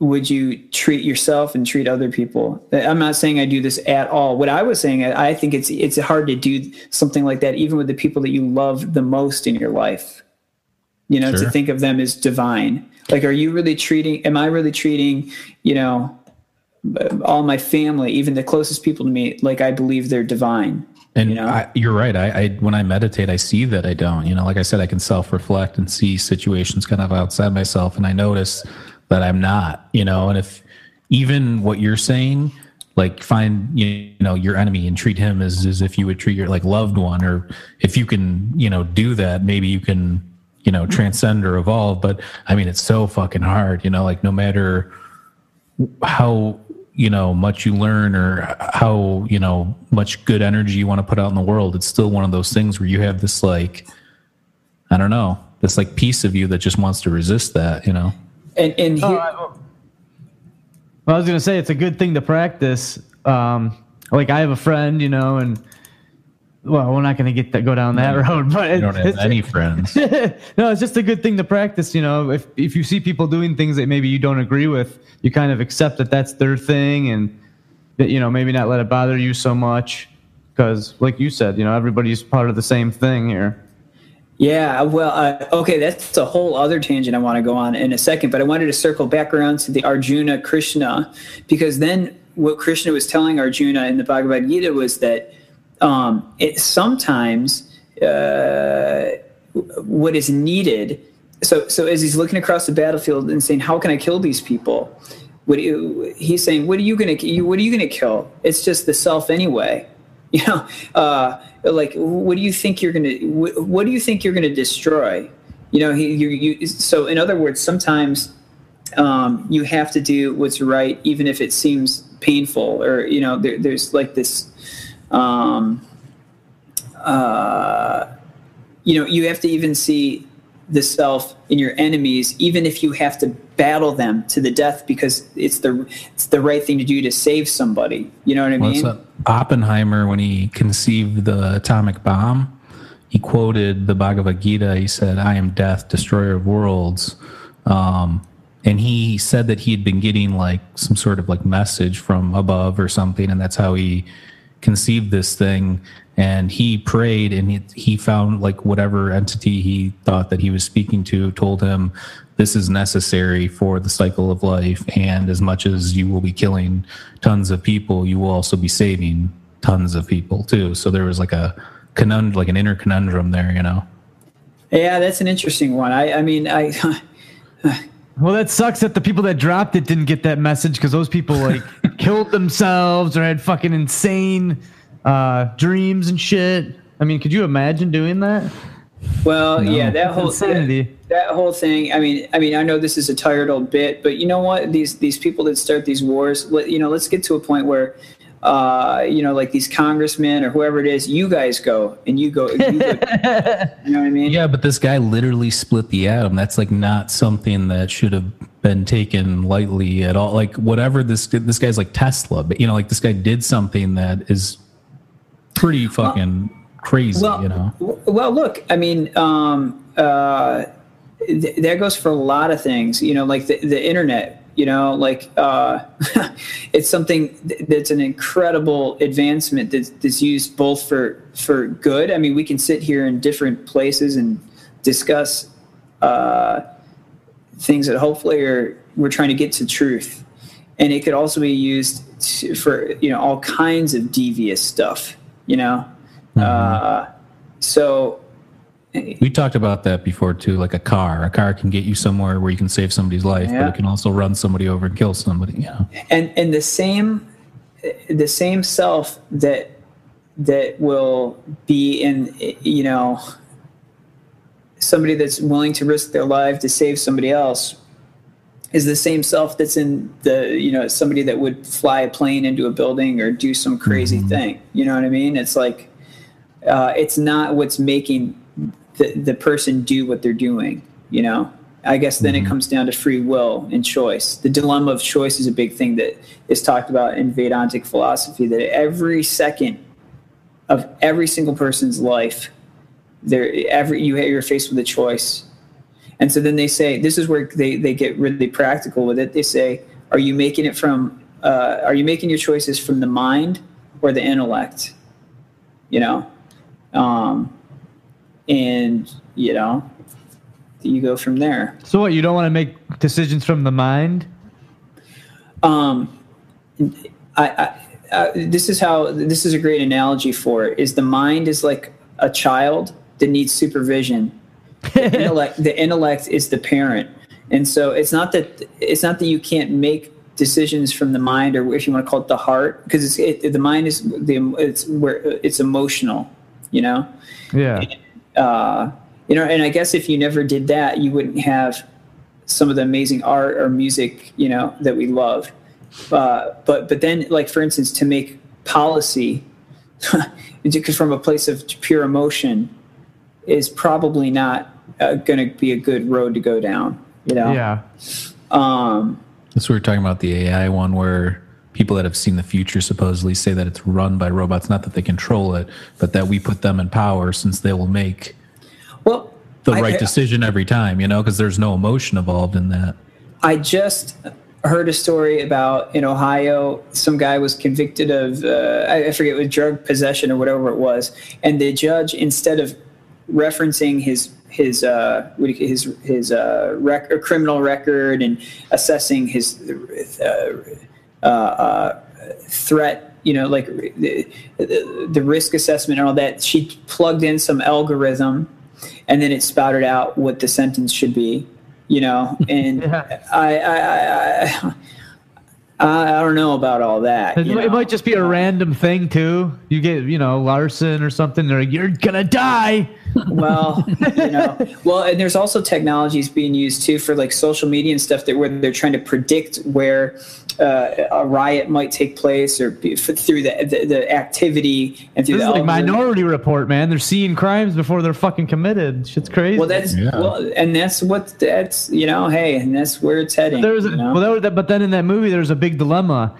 would you treat yourself and treat other people? I'm not saying I do this at all. What I was saying, I think it's it's hard to do something like that, even with the people that you love the most in your life. You know, sure. to think of them as divine. Like, are you really treating? Am I really treating? You know, all my family, even the closest people to me, like I believe they're divine. And? I, you're right. I, I, when I meditate, I see that I don't. You know, like I said, I can self reflect and see situations kind of outside myself, and I notice that I'm not. You know, and if even what you're saying, like find you know your enemy and treat him as as if you would treat your like loved one, or if you can you know do that, maybe you can you know transcend or evolve. But I mean, it's so fucking hard. You know, like no matter how you know much you learn or how you know much good energy you want to put out in the world it's still one of those things where you have this like i don't know this like piece of you that just wants to resist that you know? And and here, well, i was gonna say it's a good thing to practice. Um like i have a friend you know and well, we're not going to get that go down that road, but you don't have any friends. no, it's just a good thing to practice. You know, if if you see people doing things that maybe you don't agree with, you kind of accept that that's their thing, and that you know maybe not let it bother you so much, because like you said, you know everybody's part of the same thing here. Yeah, well, uh, okay, that's a whole other tangent I want to go on in a second, but I wanted to circle back around to the Arjuna Krishna because then what Krishna was telling Arjuna in the Bhagavad Gita was that um, it sometimes uh, what is needed. So, so as he's looking across the battlefield and saying, "How can I kill these people?" What you, he's saying, "What are you going to? What are you going to kill? It's just the self anyway." You know, uh, like what do you think you're going to? What, what do you think you're going to destroy? You know, he, you, you. So, in other words, sometimes um, you have to do what's right, even if it seems painful, or you know, there, there's like this um, uh, you know, you have to even see the self in your enemies, even if you have to battle them to the death because it's the it's the right thing to do to save somebody. You know what I mean? Well, Oppenheimer, when he conceived the atomic bomb, he quoted the Bhagavad Gita. He said, "I am death, destroyer of worlds." Um, and he said that he had been getting like some sort of like message from above or something, and that's how he conceived this thing and he prayed and he, he found like whatever entity he thought that he was speaking to told him this is necessary for the cycle of life and as much as you will be killing tons of people you will also be saving tons of people too. So there was like a conundrum like an inner conundrum there you know? Yeah that's an interesting one. I i mean i Well, that sucks that the people that dropped it didn't get that message because those people like killed themselves or had fucking insane uh, dreams and shit. I mean, could you imagine doing that? Well, No. yeah, that whole insanity. that whole thing. I mean, I mean, I know this is a tired old bit, but you know what? These these people that start these wars, let, you know, let's get to a point where, uh, you know, like these congressmen or whoever it is, you guys go and you go. You, go, you know what I mean? Yeah, but this guy literally split the atom. That's like not something that should have been taken lightly at all. Like whatever this this guy's like Tesla, but you know, like this guy did something that is pretty fucking crazy. Well, you know, well, look, I mean, um, uh, th- that goes for a lot of things. You know, like the, the internet. You know, like uh, it's something that's an incredible advancement that's, that's used both for for good. I mean, we can sit here in different places and discuss uh, things that hopefully are we're trying to get to truth, and it could also be used to, for you know all kinds of devious stuff. You know, uh, so we talked about that before too. Like a car, a car can get you somewhere where you can save somebody's life, Yeah. but it can also run somebody over and kill somebody. You know, and and the same the same self that that will be in you know somebody that's willing to risk their life to save somebody else is the same self that's in the you know somebody that would fly a plane into a building or do some crazy thing you know what i mean it's like uh, it's not what's making the, the person do what they're doing you know? I guess then it comes down to free will and choice. The dilemma of choice is a big thing that is talked about in vedantic philosophy that every second of every single person's life there every you you're faced with a choice. And so then they say this is where they, they get really practical with it. They say are you making it from uh, are you making your choices from the mind or the intellect? You know? Um, and you know you go from there So what? You don't want to make decisions from the mind? um, I, I, uh, this is how this is a great analogy for it is the mind is like a child that needs supervision the intellect, the intellect is the parent and so it's not that it's not that you can't make decisions from the mind or if you want to call it the heart because it's it, the mind is the it's where it's emotional you know Yeah. Uh, you know, and I guess if you never did that, you wouldn't have some of the amazing art or music, you know, that we love. Uh, but but then, like for instance, to make policy, because from a place of pure emotion, is probably not uh, going to be a good road to go down. You know. Yeah. Um, that's what we were talking about the AI one, where people that have seen the future supposedly say that it's run by robots, not that they control it, but that we put them in power since they will make well, the right I- decision every time. You know, because there's no emotion involved in that. I just heard a story about in Ohio, some guy was convicted of, uh, I forget, with drug possession or whatever it was, and the judge, instead of referencing his his uh, what do you, his his uh, rec- criminal record and assessing his uh, uh, uh, threat, you know, like the, the, risk assessment and all that, she plugged in some algorithm, and then it spouted out what the sentence should be you know and Yeah. I, I, I, I I don't know about all that. It, you might- it know. might just be a random thing too. You get, you know, Larson or something. They're like, you're gonna die. well, you know, well, and there's also technologies being used too for like social media and stuff that where they're trying to predict where uh, a riot might take place or be, f- through the, the the activity and through This the is like. Minority Report, man. They're seeing crimes before they're fucking committed. Shit's crazy. Well, that's Yeah. well, and that's what that's you know, hey, and that's where it's heading. there was, a, you know? well, there was that, but then in that movie, there's a big dilemma: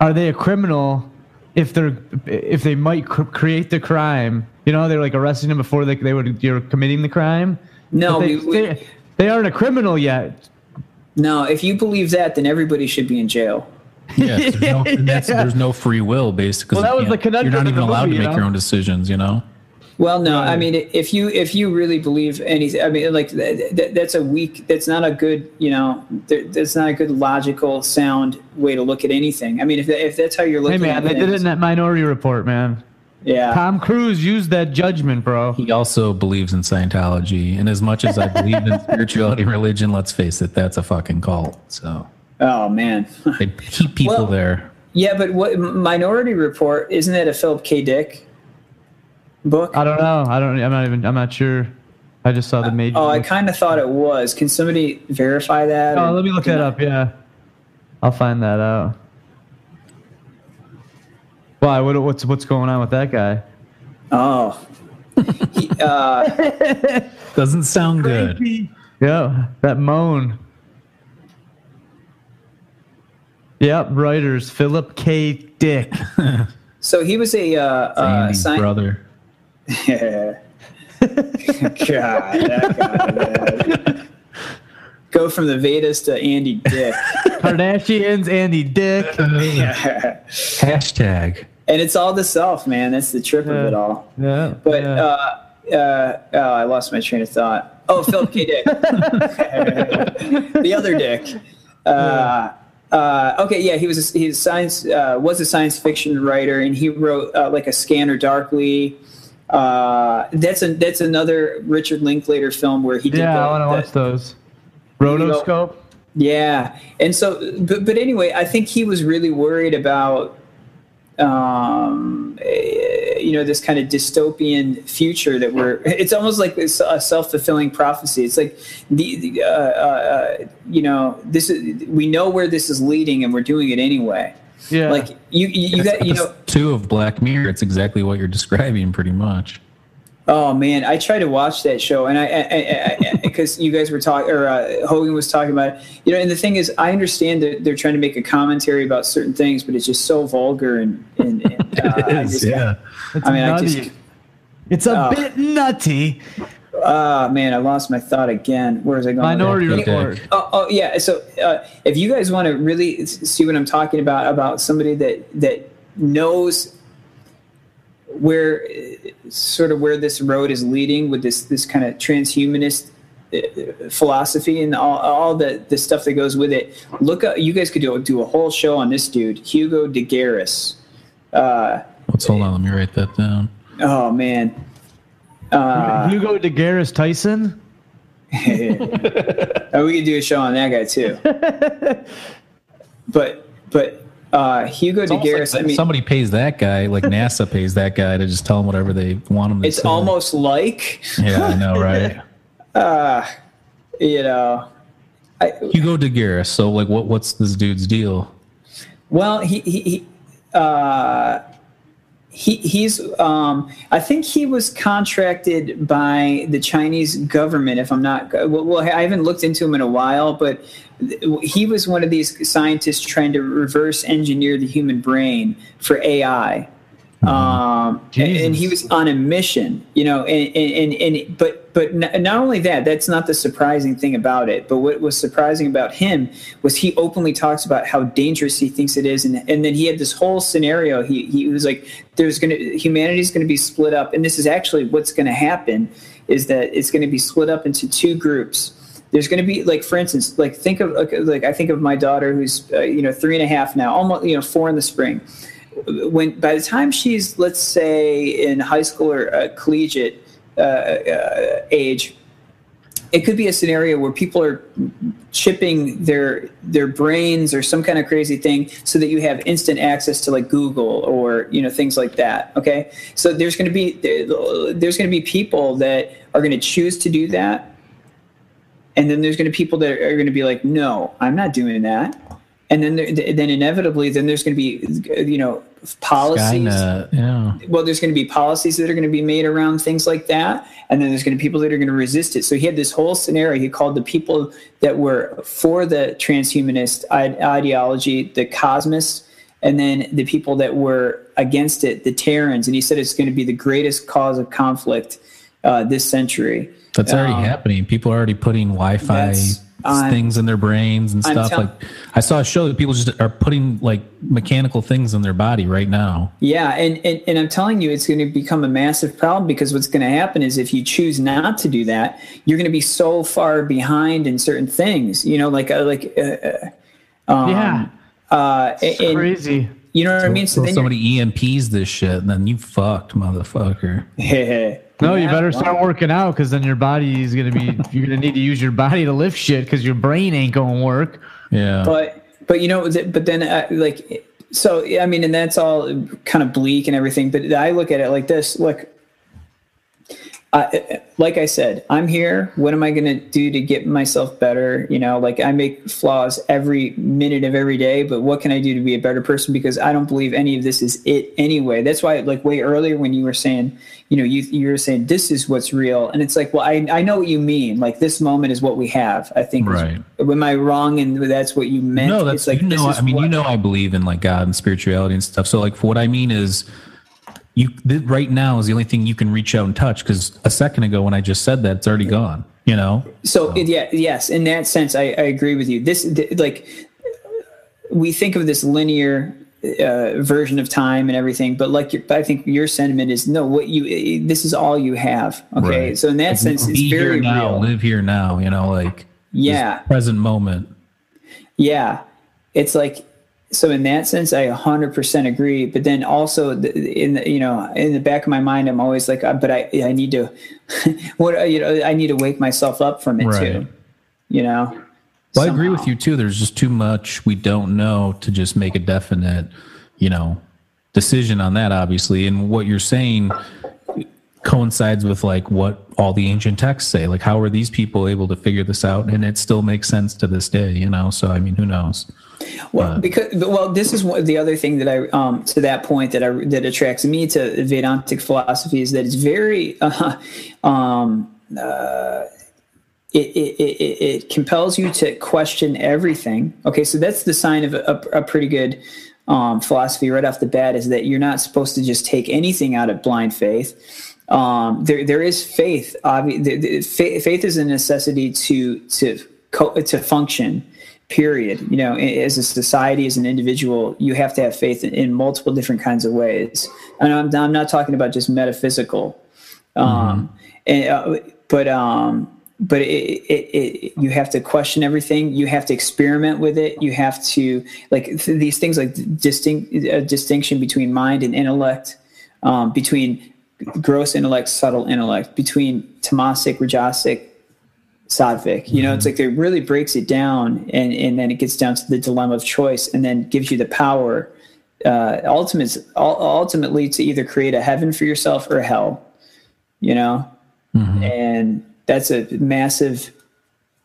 Are they a criminal if they're if they might cr- create the crime? You know, they're like arresting them before they they would you're committing the crime. no, they, we, we, they, they aren't a criminal yet. No. If you believe that, then everybody should be in jail. Yes, there's no, Yeah. there's no free will, basically. Well, that was the You're not even allowed movie, to you make know? your own decisions. You know. Well, no, I mean, if you if you really believe anything, I mean, like th- th- that's a weak. That's not a good, you know, th- that's not a good logical, sound way to look at anything. I mean, if if that's how you're looking, Hey looking man, at they did it in that Minority Report, man. Yeah. Tom Cruise used that judgment, bro. He also believes in Scientology, and as much as I believe in spirituality and religion, let's face it, that's a fucking cult. So Oh man. they keep people Well- there. yeah, but what Minority Report isn't that a Philip K. Dick book? I don't know. I don't. I'm not even. I'm not sure. I just saw the uh, major. Oh, I kind of thought it was. Can somebody verify that? Oh, let me look that up. Yeah, I'll find that out. Why? What, what's what's going on with that guy? Oh. He, uh, Doesn't sound good. Yeah, that moan. Yep, writers Philip K. Dick. so he was a uh, uh, sci- brother. Yeah. God, that guy, man. Go from the Vedas to Andy Dick. Kardashians, Andy Dick. Hashtag. and it's all the self, man. That's the trip of it all. Yeah, But yeah. uh, uh, oh, I lost my train of thought. Oh, Philip K. Dick, the other Dick. Uh, uh, okay, yeah, he was a, he's a science uh, was a science fiction writer, and he wrote uh, like a Scanner Darkly. Uh, that's a that's another Richard Linklater film where he did. yeah, the- I want to watch those. Rotoscope. yeah, and so, but, but anyway, I think he was really worried about, um, eh, you know, this kind of dystopian future that we're. It's almost like this, a self fulfilling prophecy. It's like the, the uh, uh, you know, this is we know where this is leading, and we're doing it anyway. Yeah, Like you, you, you got, you know. two of Black Mirror. It's exactly what you're describing, pretty much. Oh man, I tried to watch that show, and I because you guys were talking, or uh, Hogan was talking about it. You know, and the thing is, I understand that they're trying to make a commentary about certain things, but it's just so vulgar and, and, and uh, I just, it's I mean, I just, it's a Oh. bit nutty. ah man, I lost my thought again. Where is was I going? with that? Minority Okay. Report. Oh, oh yeah. So uh, if you guys want to really see what I'm talking about, about somebody that that knows where uh, sort of where this road is leading with this this kind of transhumanist uh, philosophy and all, all the the stuff that goes with it. Look, up, you guys could do do a whole show on this dude, Hugo de Garis. Uh, Let's hold on. Let me write that down. oh man. Uh, Hugo DeGaris Tyson. oh, we could do a show on that guy too. but but uh, Hugo It's de almost like Garis. I mean, somebody pays that guy, like NASA pays that guy to just tell him whatever they want him to it's say. almost like Yeah, I know, right? uh, you know. I, Hugo de Garis. So, like, what? What's this dude's deal? well, he he. he uh, he, he's um, I think he was contracted by the Chinese government if I'm not well, well I haven't looked into him in a while but he was one of these scientists trying to reverse engineer the human brain for AI um, and, and he was on a mission you know and, and, and, and but but not only that that's not the surprising thing about it but what was surprising about him was he openly talks about how dangerous he thinks it is and, and then he had this whole scenario he, he was like there's gonna humanity's gonna be split up and this is actually what's gonna happen is that it's gonna be split up into two groups there's going to be like for instance like think of like, i think of my daughter who's uh, you know three and a half now almost you know four in the spring. When by the time she's let's say in high school or uh, collegiate uh, uh, age it could be a scenario where people are chipping their their brains or some kind of crazy thing so that you have instant access to like Google or you know things like that okay? So there's going to be there's going to be people that are going to choose to do that and then there's going to be people that are going to be like no I'm not doing that and then there, then inevitably then there's going to be you know policies Skynet. Yeah. well, there's going to be policies that are going to be made around things like that, and then there's going to be people that are going to resist it. So he had this whole scenario. He called the people that were for the transhumanist ideology the cosmists, and then the people that were against it the Terrans. And he said it's going to be the greatest cause of conflict uh, this century. That's already Um, happening. People are already putting Wi-Fi things in their brains and I'm stuff. tell- like I saw a show that people just are putting like mechanical things in their body right now. Yeah, and, and, and I'm telling you, it's going to become a massive problem because what's going to happen is if you choose not to do that, you're going to be so far behind in certain things. You know, like uh, like uh, um, yeah, uh, it's and, crazy. you know what I mean. So then somebody EMPs this shit, and then you fucked, motherfucker. you're- No, you better start working out because then your body is gonna be. You're gonna need to use your body to lift shit because your brain ain't gonna work. Yeah. But but you know, but then uh, like so I mean, and that's all kind of bleak and everything. But I look at it like this: look, I, like I said, I'm here. What am I going to do to get myself better? You know, like I make flaws every minute of every day, but what can I do to be a better person? Because I don't believe any of this is it anyway. That's why, like way earlier when you were saying, you know, you you were saying this is what's real, and it's like, well, I I know what you mean. Like this moment is what we have. I think. Right. Am I wrong? And that's what you meant. No, it's that's like you know. is I mean, you know, I believe in like God and spirituality and stuff. So, like, for what I mean is, you th- right now is the only thing you can reach out and touch because a second ago when I just said that, it's already gone. You know. So yeah, yes, in that sense, I, I agree with you. This th- like we think of this linear uh, version of time and everything, but like your, I think your sentiment is no. What you this is all you have. Okay, Right. so in that Like, sense, it's very now, real. live here now. You know, like Yeah. present moment. Yeah, it's like so in that sense, I 100% agree. But then also in the, you know in the back of my mind, I'm always like, uh, but I I need to what you know I need to wake myself up from it Right. too. You know. Well, I agree with you too. There's just too much we don't know to just make a definite, you know, decision on that. Obviously, and what you're saying coincides with like what all the ancient texts say. Like, how are these people able to figure this out? And it still makes sense to this day. You know. So I mean, who knows? Well, because well, this is one, the other thing that I um, to that point that I that attracts me to Vedantic philosophy is that it's very uh, um, uh, it, it, it, it compels you to question everything. Okay, so that's the sign of a, a, a pretty good um, philosophy right off the bat is that you're not supposed to just take anything out of blind faith. Um, there, there is faith. Obvi- the, the, faith. Faith is a necessity to to co- to function. Period. You know, as a society, as an individual, you have to have faith in, in multiple different kinds of ways. And I'm, I'm not talking about just metaphysical. Um, and, uh, but um, but it, it, it, you have to question everything. You have to experiment with it. You have to like th- these things like distinct a distinction between mind and intellect, um, between gross intellect, subtle intellect, between tamasic, rajasic, sattvic. You know, it's like it really breaks it down, and and then it gets down to the dilemma of choice, and then gives you the power. Uh, ultimate, ultimately, to either create a heaven for yourself or hell. You know, and that's a massive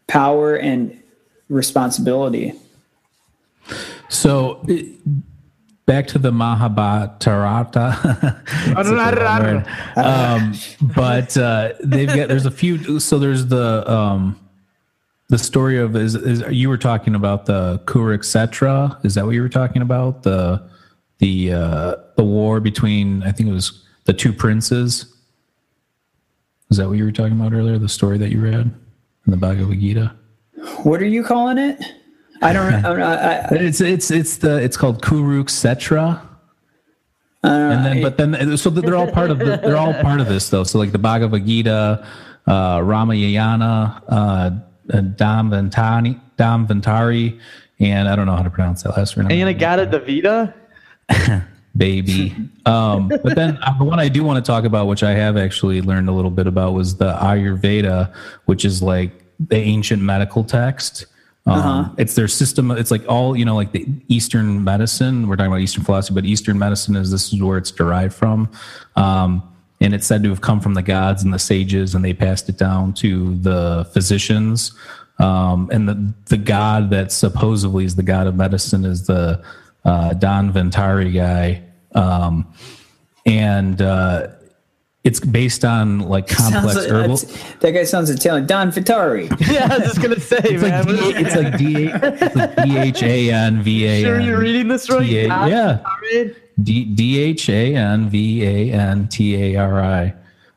power and responsibility. So. It, Back to the Mahabharata. That's a good word. um, but uh, they've got there's a few. So there's the um, the story of is, is you were talking about the Kurukshetra? Is that what you were talking about? The the uh, the war between I think it was the two princes. Is that what you were talking about earlier? The story that you read in the Bhagavad Gita. What are you calling it? I don't. I'm not, I, I, It's it's it's the it's called Kurukshetra. and then, but then, so they're all part of the, they're all part of this though. So like the Bhagavad Gita, uh, Ramayana, uh, Damvantani, Damvantari, and I don't know how to pronounce that last one. And Gata Davida? baby. Um, but then uh, the one I do want to talk about, which I have actually learned a little bit about, was the Ayurveda, which is like the ancient medical text. Um, It's their system. It's like all you know, like the Eastern medicine. We're talking about Eastern philosophy, but Eastern medicine is this is where it's derived from, um, and it's said to have come from the gods and the sages, and they passed it down to the physicians. Um, and the the god that supposedly is the god of medicine is the uh, Don Ventari guy, um, and uh, it's based on like complex sounds, herbal. that guy sounds Italian. Don Vitari. Yeah, I was just gonna say, It's like, man. D, it's like D, it's like D H A N V A N. sure you're reading this right? T A- yeah. sorry. D D H A N V A N T A R I.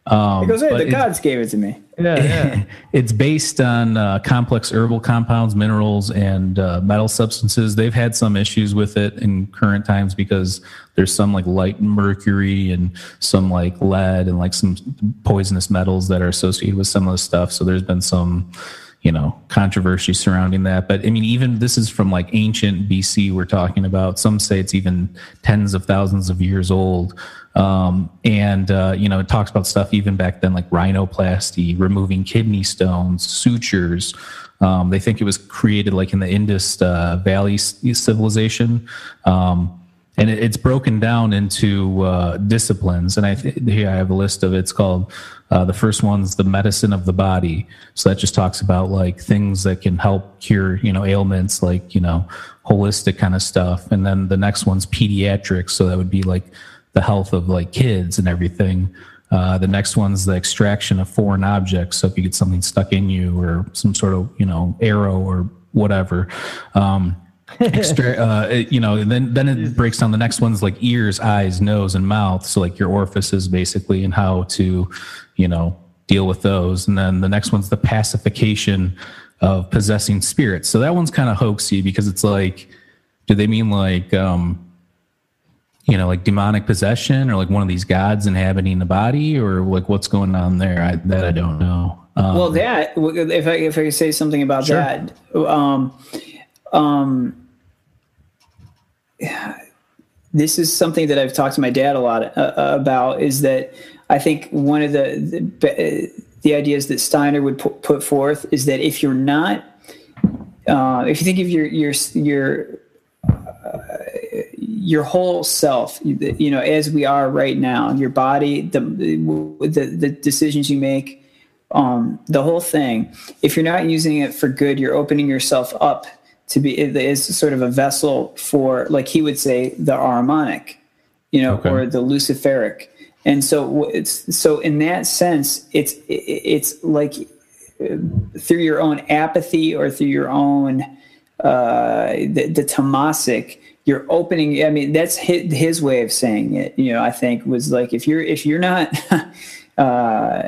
Um, He goes, hey, the gods gave it to me. Yeah, it's based on uh, complex herbal compounds, minerals, and uh, metal substances. They've had some issues with it in current times because there's some like light mercury and some like lead and like some poisonous metals that are associated with some of the stuff. So there's been some, you know, controversy surrounding that. But I mean, even this is from like ancient BC, we're talking about. Some say it's even tens of thousands of years old. Um, and, uh, you know, it talks about stuff even back then, like rhinoplasty, removing kidney stones, sutures. Um, they think it was created like in the Indus uh, Valley civilization. Um, and it, it's broken down into uh, disciplines. And I th- here I have a list of it. It's called uh, the first one's the medicine of the body. So that just talks about like things that can help cure you know ailments, like you know holistic kind of stuff. And then the next one's pediatrics. So that would be like the health of like kids and everything. Uh, the next one's the extraction of foreign objects. So if you get something stuck in you or some sort of you know arrow or whatever. Um, extra, uh, you know, then then it breaks down. The next one's like ears, eyes, nose, and mouth. So like your orifices, basically, and how to, you know, deal with those. And then the next one's the pacification of possessing spirits. So that one's kind of hoaxy because it's like, do they mean like, um, you know, like demonic possession or like one of these gods inhabiting the body or like what's going on there? I, that I don't know. Um, Well, that if I if I could say something about Sure. that, um, um, this is something that I've talked to my dad a lot uh, about. Is that I think one of the the, the ideas that Steiner would pu- put forth is that if you're not, uh, if you think of your your your your whole self you know as we are right now your body the the, the decisions you make um, the whole thing if you're not using it for good you're opening yourself up to be as sort of a vessel for like he would say the Ahrimanic you know Okay. or the luciferic and so it's so in that sense it's it's like through your own apathy or through your own uh, the, the tamasic you're opening i mean that's his, his way of saying it you know i think was like if you're if you're not uh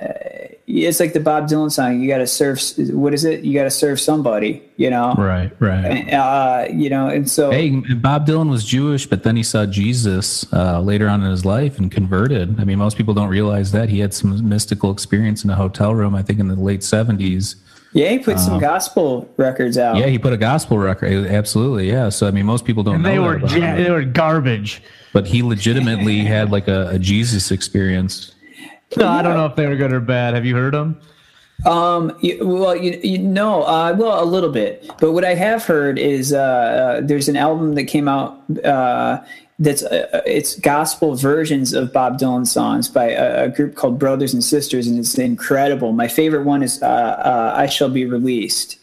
it's like the bob dylan song you got to serve what is it you got to serve somebody you know right, right. uh you know and so Hey, Bob Dylan was Jewish, but then he saw Jesus uh, later on in his life and converted. I mean, most people don't realize that he had some mystical experience in a hotel room. I think in the late seventies. Yeah he put some gospel records out. Yeah, he put a gospel record. Absolutely, yeah. So I mean, most people don't And they that were about ja- they were garbage. but he legitimately had like a, a Jesus experience. No, I don't know if they were good or bad. Have you heard them? Um, you, well, you, you know, uh, well, a little bit, but what I have heard is uh, uh, there's an album that came out uh, that's uh, it's gospel versions of Bob Dylan songs by a, a group called Brothers and Sisters, and it's incredible. My favorite one is uh, uh, "I Shall Be Released."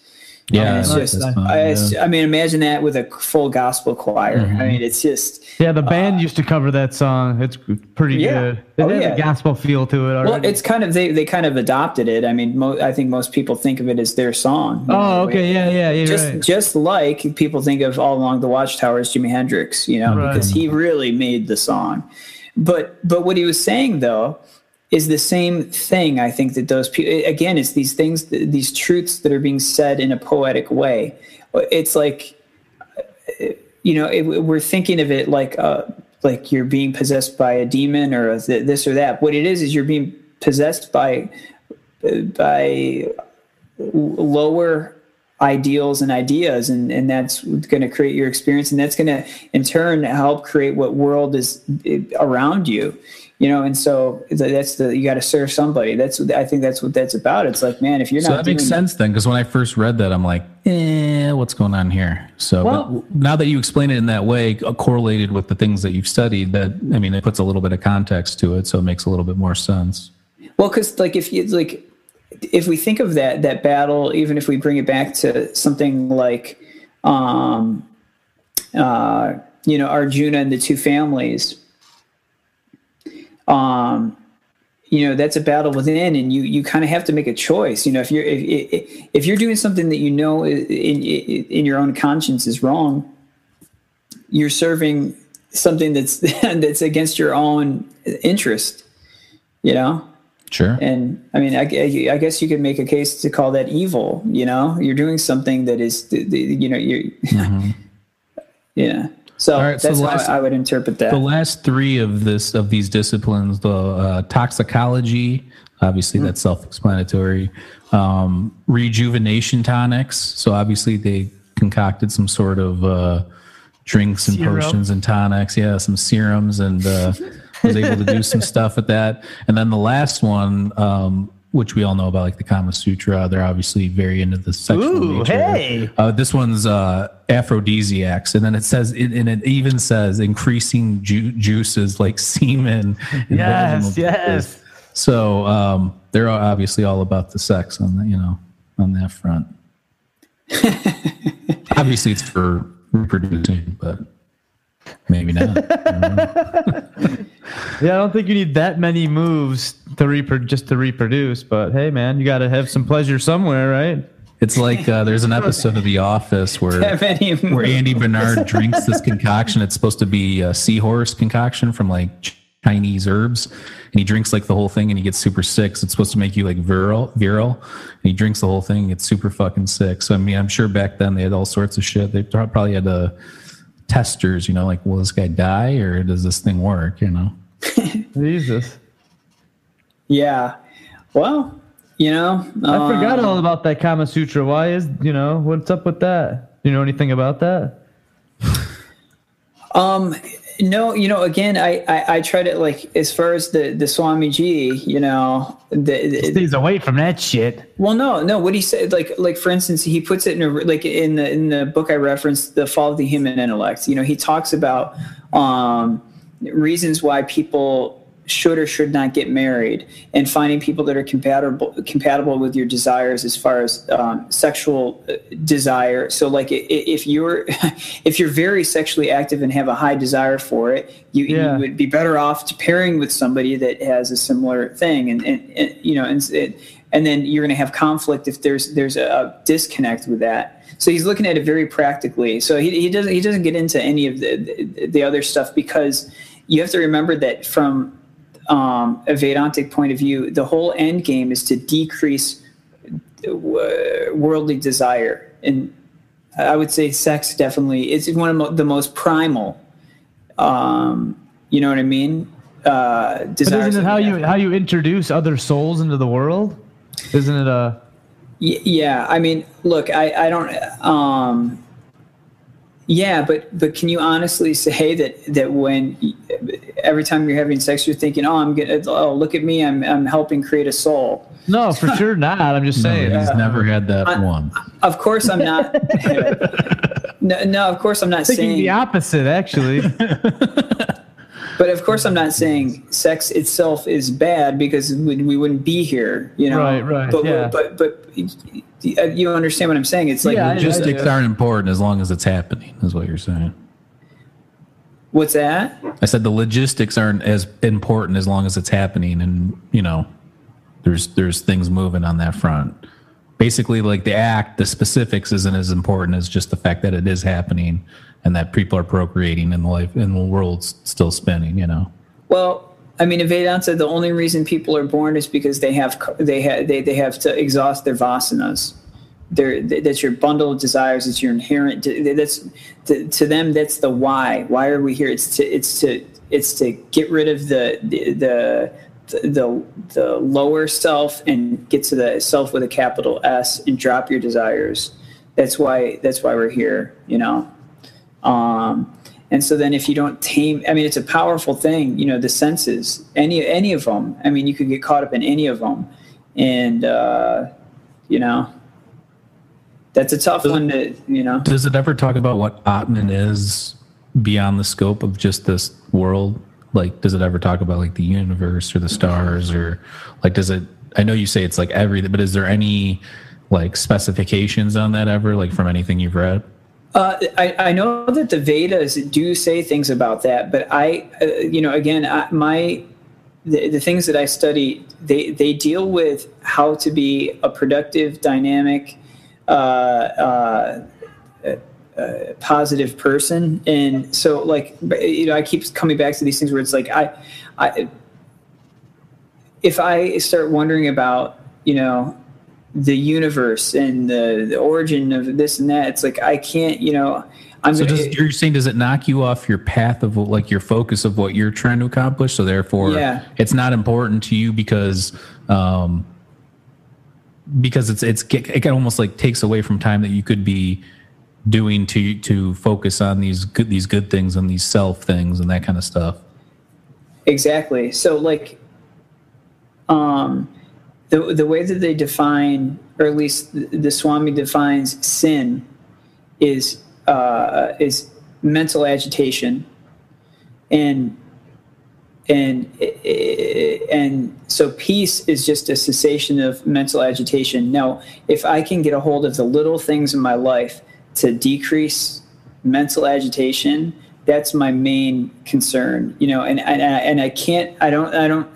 Yeah, And it's just, that's fine, I, yeah. it's- I mean, imagine that with a full gospel choir. Mm-hmm. I mean, it's just. Yeah, the band used to cover that song. It's pretty Yeah. good. It Oh, has yeah. a gospel feel to it. Well, it's kind of they, they kind of adopted it. I mean, mo- I think most people think of it as their song. you know, oh, okay, yeah, yeah, yeah. just right. just like people think of all along the watchtower as Jimi Hendrix, you know, Right. because he really made the song. But but what he was saying though is the same thing. I think that those people again, it's these things, these truths that are being said in a poetic way. It's like you know, it, we're thinking of it like uh, like you're being possessed by a demon or a th- this or that. What it is is you're being possessed by by lower ideals and ideas and, and that's going to create your experience and that's going to in turn help create what world is around you you know and so that's the you got to serve somebody that's i think that's what that's about it's like man if you're So not that makes sense then, because when I first read that, I'm like, eh, what's going on here? So Well- but now that you explain it in that way, uh, correlated with the things that you've studied, that I mean, it puts a little bit of context to it, so it makes a little bit more sense. Well, because like if you like, if we think of that that battle, even if we bring it back to something like, um, uh, you know, Arjuna and the two families, um, you know, that's a battle within, and you you kind of have to make a choice. You know, if you're if if, you're doing something that you know in, in your own conscience is wrong, you're serving something that's that's against your own interest. You know. Sure. And I mean, I, I guess you could make a case to call that evil. You know, you're doing something that is, you know, you're, yeah. So. All right, so that's how last- I would interpret that. the last three of this of these disciplines the uh, toxicology obviously Mm-hmm. that's self-explanatory um, rejuvenation tonics so obviously they concocted some sort of uh, drinks and Serum. potions and tonics yeah some serums and uh, was able to do some stuff with that and then the last one um, which we all know about, like the Kama Sutra. They're obviously very into the sexual Ooh, nature. hey. Uh, this one's uh, aphrodisiacs, and then it says, it, and it even says increasing ju- juices like semen. Yes, yes. juices. So um, they're obviously all about the sex on the, you know, on that front. obviously, it's for reproducing, but maybe not. Yeah, I don't think you need that many moves to repro- just to reproduce. But hey, man, you got to have some pleasure somewhere, right? It's like uh, there's an episode of The Office where where Andy Bernard drinks this concoction. It's supposed to be a seahorse concoction from like Chinese herbs, and he drinks like the whole thing, and he gets super sick. So it's supposed to make you like virile, virile. And he drinks the whole thing, and gets super fucking sick. So I mean, I'm sure back then they had all sorts of shit. They probably had uh, testers, you know, like will this guy die or does this thing work? You know. Jesus, Yeah. Well, you know, I um, forgot all about that Kama Sutra. Why is you know what's up with that? Do you know anything about that? Um, no, you know, again, I, I, I try to like as far as the the Swamiji, you know, the, the Stays away from that shit. well, no, no, what he said, like like for instance, he puts it in a like in the in the book I referenced, the Fall of the Human Intellect. You know, he talks about um reasons why people should or should not get married. And finding people that are compatible compatible with your desires as far as um, sexual uh, desire. So like if you're if you're very sexually active and have a high desire for it you, Yeah. you would be better off to pairing with somebody that has a similar thing. And, and, and you know and, it, and then you're going to have conflict if there's there's a, a disconnect with that. So he's looking at it very practically. So he, he doesn't he doesn't get into any of the, the the other stuff because you have to remember that from um, a Vedantic point of view, the whole end game is to decrease uh, worldly desire. And I would say sex definitely is one of the most primal. Um, you know what I mean? Uh, But isn't it how you how you introduce other souls into the world? Isn't it a Y- yeah, I mean, look, I, I don't. Um, yeah, but but can you honestly say that that when every time you're having sex, you're thinking, oh, I'm gonna, oh, look at me, I'm I'm helping create a soul. no? For sure not. I'm just No, saying. he's never had that I- one. Of course, I'm not. no, no, of course, I'm not thinking saying. the opposite, actually. But of course, I'm not saying sex itself is bad because we, we wouldn't be here, you know. Right, right, But yeah. but but uh, you understand what I'm saying? It's like Yeah, Logistics aren't important as long as it's happening, is what you're saying. what's that? I said the logistics aren't as important as long as it's happening, and you know, there's there's things moving on that front. Basically, like the act, the specifics isn't as important as just the fact that it is happening and that people are procreating and the life and the world's still spinning. You know, Well, I mean, in Vedanta, the only reason people are born is because they have they have they, they have to exhaust their vasanas. They're, that's your bundle of desires. It's your inherent. That's to, to them. That's the why. Why are we here? It's to it's to it's to get rid of the the the the, the lower self and get to the self with a capital S and drop your desires. That's why that's why we're here. You know. Um, and so then if you don't tame, I mean, it's a powerful thing, you know, the senses, any, any of them. I mean, you could get caught up in any of them. And, uh, you know, that's a tough one to, you know. does it ever talk about what Atman is beyond the scope of just this world? Like, does it ever talk about like the universe or the stars or like, does it? I know you say it's like everything, but is there any like specifications on that ever, like from anything you've read? Uh, I, I know that the Vedas do say things about that, but I, uh, you know, again, I, my the, the things that I study, they they deal with how to be a productive, dynamic, uh, uh, uh, positive person, and so like you know, I keep coming back to these things where it's like I, I, if I start wondering about you know the universe and the, the origin of this and that. It's like I can't, you know, I'm So does, you're saying does it knock you off your path of like your focus of what you're trying to accomplish? So therefore, Yeah. it's not important to you because um, because it's it's it almost like takes away from time that you could be doing to to focus on these good these good things and these self things and that kind of stuff. exactly. So like, um, the the way that they define, or at least the, the Swami defines sin, is uh, is mental agitation, and and and so peace is just a cessation of mental agitation. Now, if I can get a hold of the little things in my life to decrease mental agitation, that's my main concern. You know, and and and I can't, I don't, I don't,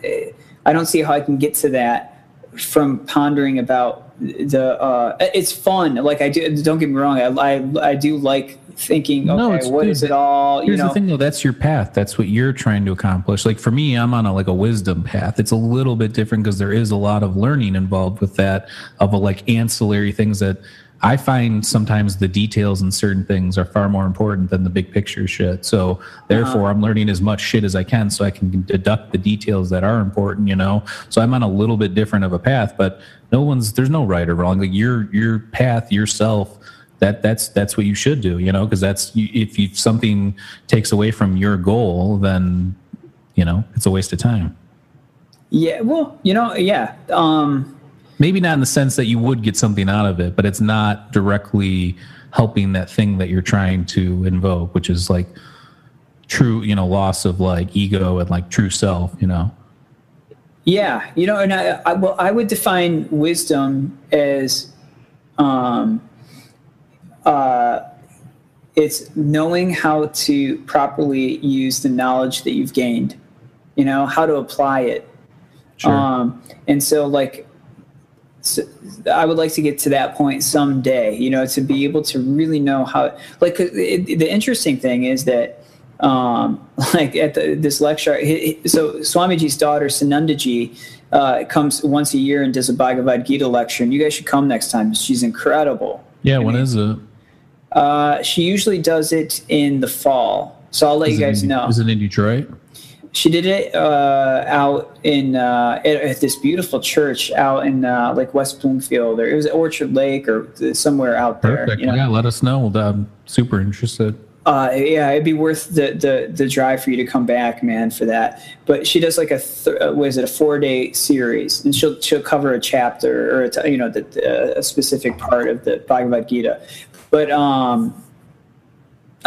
I don't see how I can get to that from pondering about the. Uh, it's fun. Like I do. Don't get me wrong. I I, I do like thinking, okay, No, it's what good. is it all? You Here's know, the thing, though. That's your path. That's what you're trying to accomplish. Like for me, I'm on a like a wisdom path. It's a little bit different because there is a lot of learning involved with that, of a, like ancillary things that I find sometimes the details in certain things are far more important than the big picture shit. So therefore, I'm learning as much shit as I can so I can deduct the details that are important. You know, so I'm on a little bit different of a path, but no one's there's no right or wrong. Like your your path yourself that that's that's what you should do you know because that's if you, something takes away from your goal then you know it's a waste of time yeah. Well, you know, yeah. Um, maybe not in the sense that you would get something out of it but it's not directly helping that thing that you're trying to invoke which is like true you know loss of like ego and like true self you know Yeah, you know, and I, I well, I would define wisdom as, um, uh, it's knowing how to properly use the knowledge that you've gained. You know how to apply it. Sure. Um, and so, like, so I would like to get to that point someday. You know, to be able to really know how. like, it, the interesting thing is that, um, like at the, this lecture, so Swamiji's daughter Sunandaji uh, comes once a year and does a Bhagavad Gita lecture, and you guys should come next time. She's incredible. yeah when is it Uh, she usually does it in the fall, so I'll let is you guys in, know. is it in detroit She did it uh, out in uh, at, at this beautiful church out in uh, like West Bloomfield, or it was Orchard Lake, or somewhere out there. perfect you know? yeah let us know i'm super interested Uh, yeah, it'd be worth the, the the drive for you to come back, man, for that. But she does like a th- uh, what is it a four day series, and she'll she'll cover a chapter or a t- you know the, the, a specific part of the Bhagavad Gita. But um,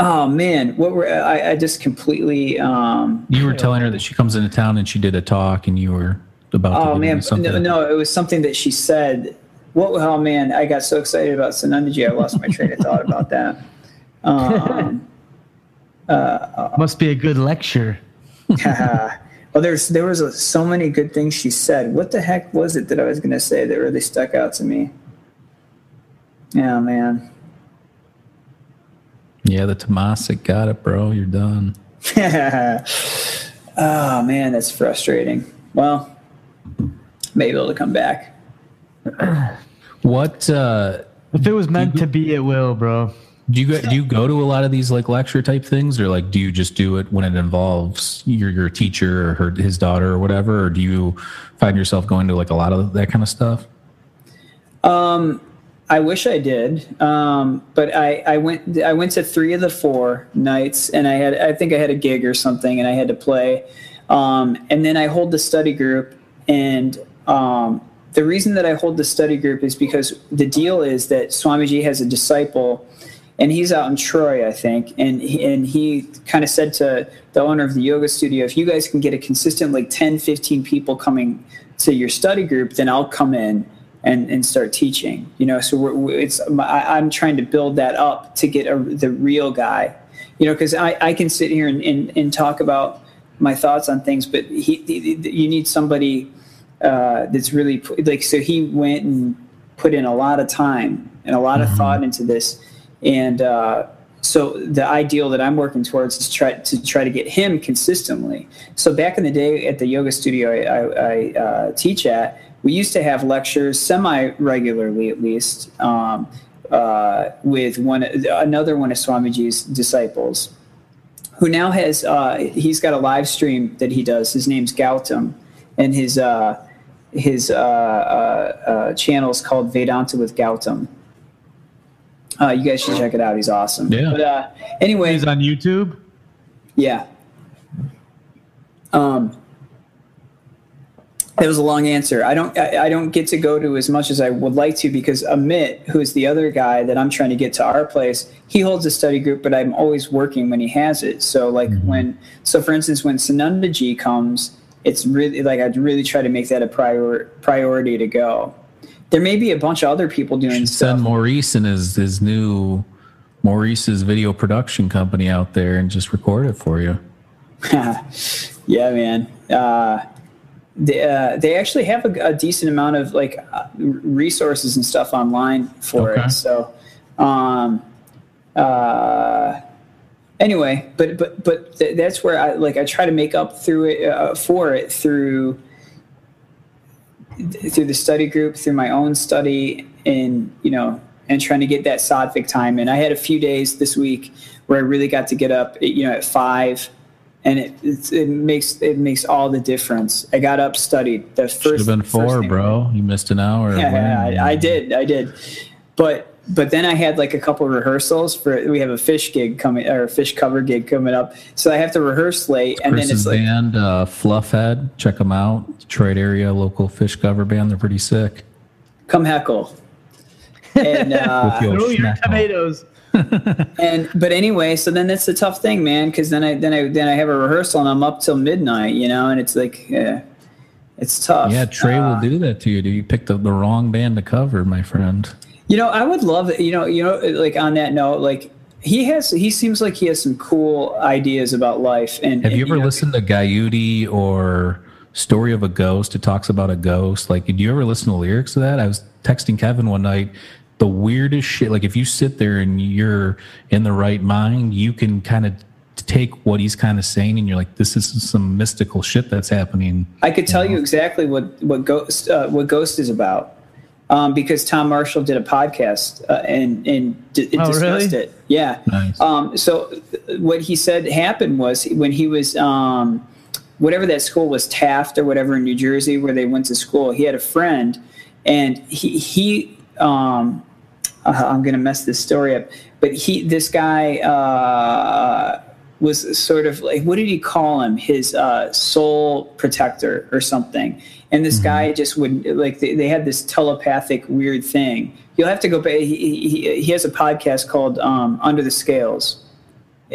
oh man, what were I, I just completely um. you were telling her that she comes into town and she did a talk and you were about to Oh give man, something no, no, it was something that she said. What? Oh man, I got so excited about Sunandaji, I lost my train of thought about that. Um, Must be a good lecture. well, there's there was a, so many good things she said. What the heck was it that I was going to say that really stuck out to me? Yeah, man. Yeah, the Tamasic got it, bro. You're done. oh man, that's frustrating. Well, maybe it'll come back. What uh, If it was meant to be, it will, bro. do you go, do you go to a lot of these like lecture type things, or like do you just do it when it involves your your teacher or her, his daughter or whatever, or do you find yourself going to like a lot of that kind of stuff? I wish I did, um, but I, I went I went to three of the four nights, and I had I think I had a gig or something, and I had to play, um, and then I hold the study group, and um, the reason that I hold the study group is because the deal is that Swamiji has a disciple, and he's out in Troy, I think, and and he kind of said to the owner of the yoga studio, if you guys can get a consistent like 10, 15 people coming to your study group, then I'll come in and, and start teaching. You know, so we're, it's I, I'm trying to build that up to get a, the real guy. You know, because I, I can sit here and, and, and talk about my thoughts on things, but he, he- you need somebody uh, that's really like. So he went and put in a lot of time and a lot of thought into this, and uh, so the ideal that I'm working towards is try to try to get him consistently. So back in the day at the yoga studio I, I, I uh, teach at, we used to have lectures semi regularly, at least, um, uh, with one another one of Swamiji's disciples, who now has uh, he's got a live stream that he does. His name's Gautam, and his uh, his uh, uh, uh, channel is called Vedanta with Gautam. Uh, you guys should check it out. He's awesome. Yeah. But uh, anyway, He's on YouTube. yeah. Um. That was a long answer. I don't I, I don't get to go to as much as I would like to because Amit, who's the other guy that I'm trying to get to our place, he holds a study group, but I'm always working when he has it. So like when so for instance when Sunandaji comes, it's really like I'd really try to make that a prior priority to go. There may be a bunch of other people doing stuff. Send Maurice and his his new Maurice's video production company out there and just record it for you. yeah, man. Uh, they, uh, they actually have a, a decent amount of like uh, resources and stuff online for Okay. it. So, um, uh, anyway, but but but th- that's where I like I try to make up through it uh, for it through through the study group, through my own study, and you know, and trying to get that Sattvic time. And I had a few days this week where I really got to get up, you know, at five, and it it's, it makes it makes all the difference. I got up, studied the first. Should have been four, thing- bro. You missed an hour. Yeah, When? I, I did, I did, but but then I had like a couple rehearsals for we have a Phish gig coming or a Phish cover gig coming up, so I have to rehearse late, and then it's like band, uh, Fluffhead. Check them out. Detroit area local Phish cover band. They're pretty sick. come heckle. And uh, With your Throw your tomatoes. And but anyway, so then that's the tough thing, man, because then I then I then I have a rehearsal and I'm up till midnight, you know, and it's like yeah, it's tough. Yeah, Trey Uh, will do that to you. Do You pick the, the wrong band to cover, my friend. You know, I would love it. You know, you know, like on that note, like he has, he seems like he has some cool ideas about life. And Have you and, ever know, listened to Guyute or Story of a Ghost? It talks about a ghost. Like, did you ever listen to lyrics of that? I was texting Kevin one night. The weirdest shit. Like, if you sit there and you're in the right mind, you can kind of take what he's kind of saying, and you're like, "This is some mystical shit that's happening." I could tell you exactly what what Ghost uh, what Ghost is about, um, because Tom Marshall did a podcast uh, and and d- Oh, discussed really? it. Yeah. Nice. Um, so uh, what he said happened was when he was um, whatever that school was Taft or whatever in New Jersey where they went to school. He had a friend, and he he um, uh, I'm gonna mess this story up, but he this guy uh, was sort of like what did he call him? His uh, soul protector or something. And this guy just would like they, they had this telepathic weird thing. You'll have to go back. He, he, he has a podcast called um, Under the Scales.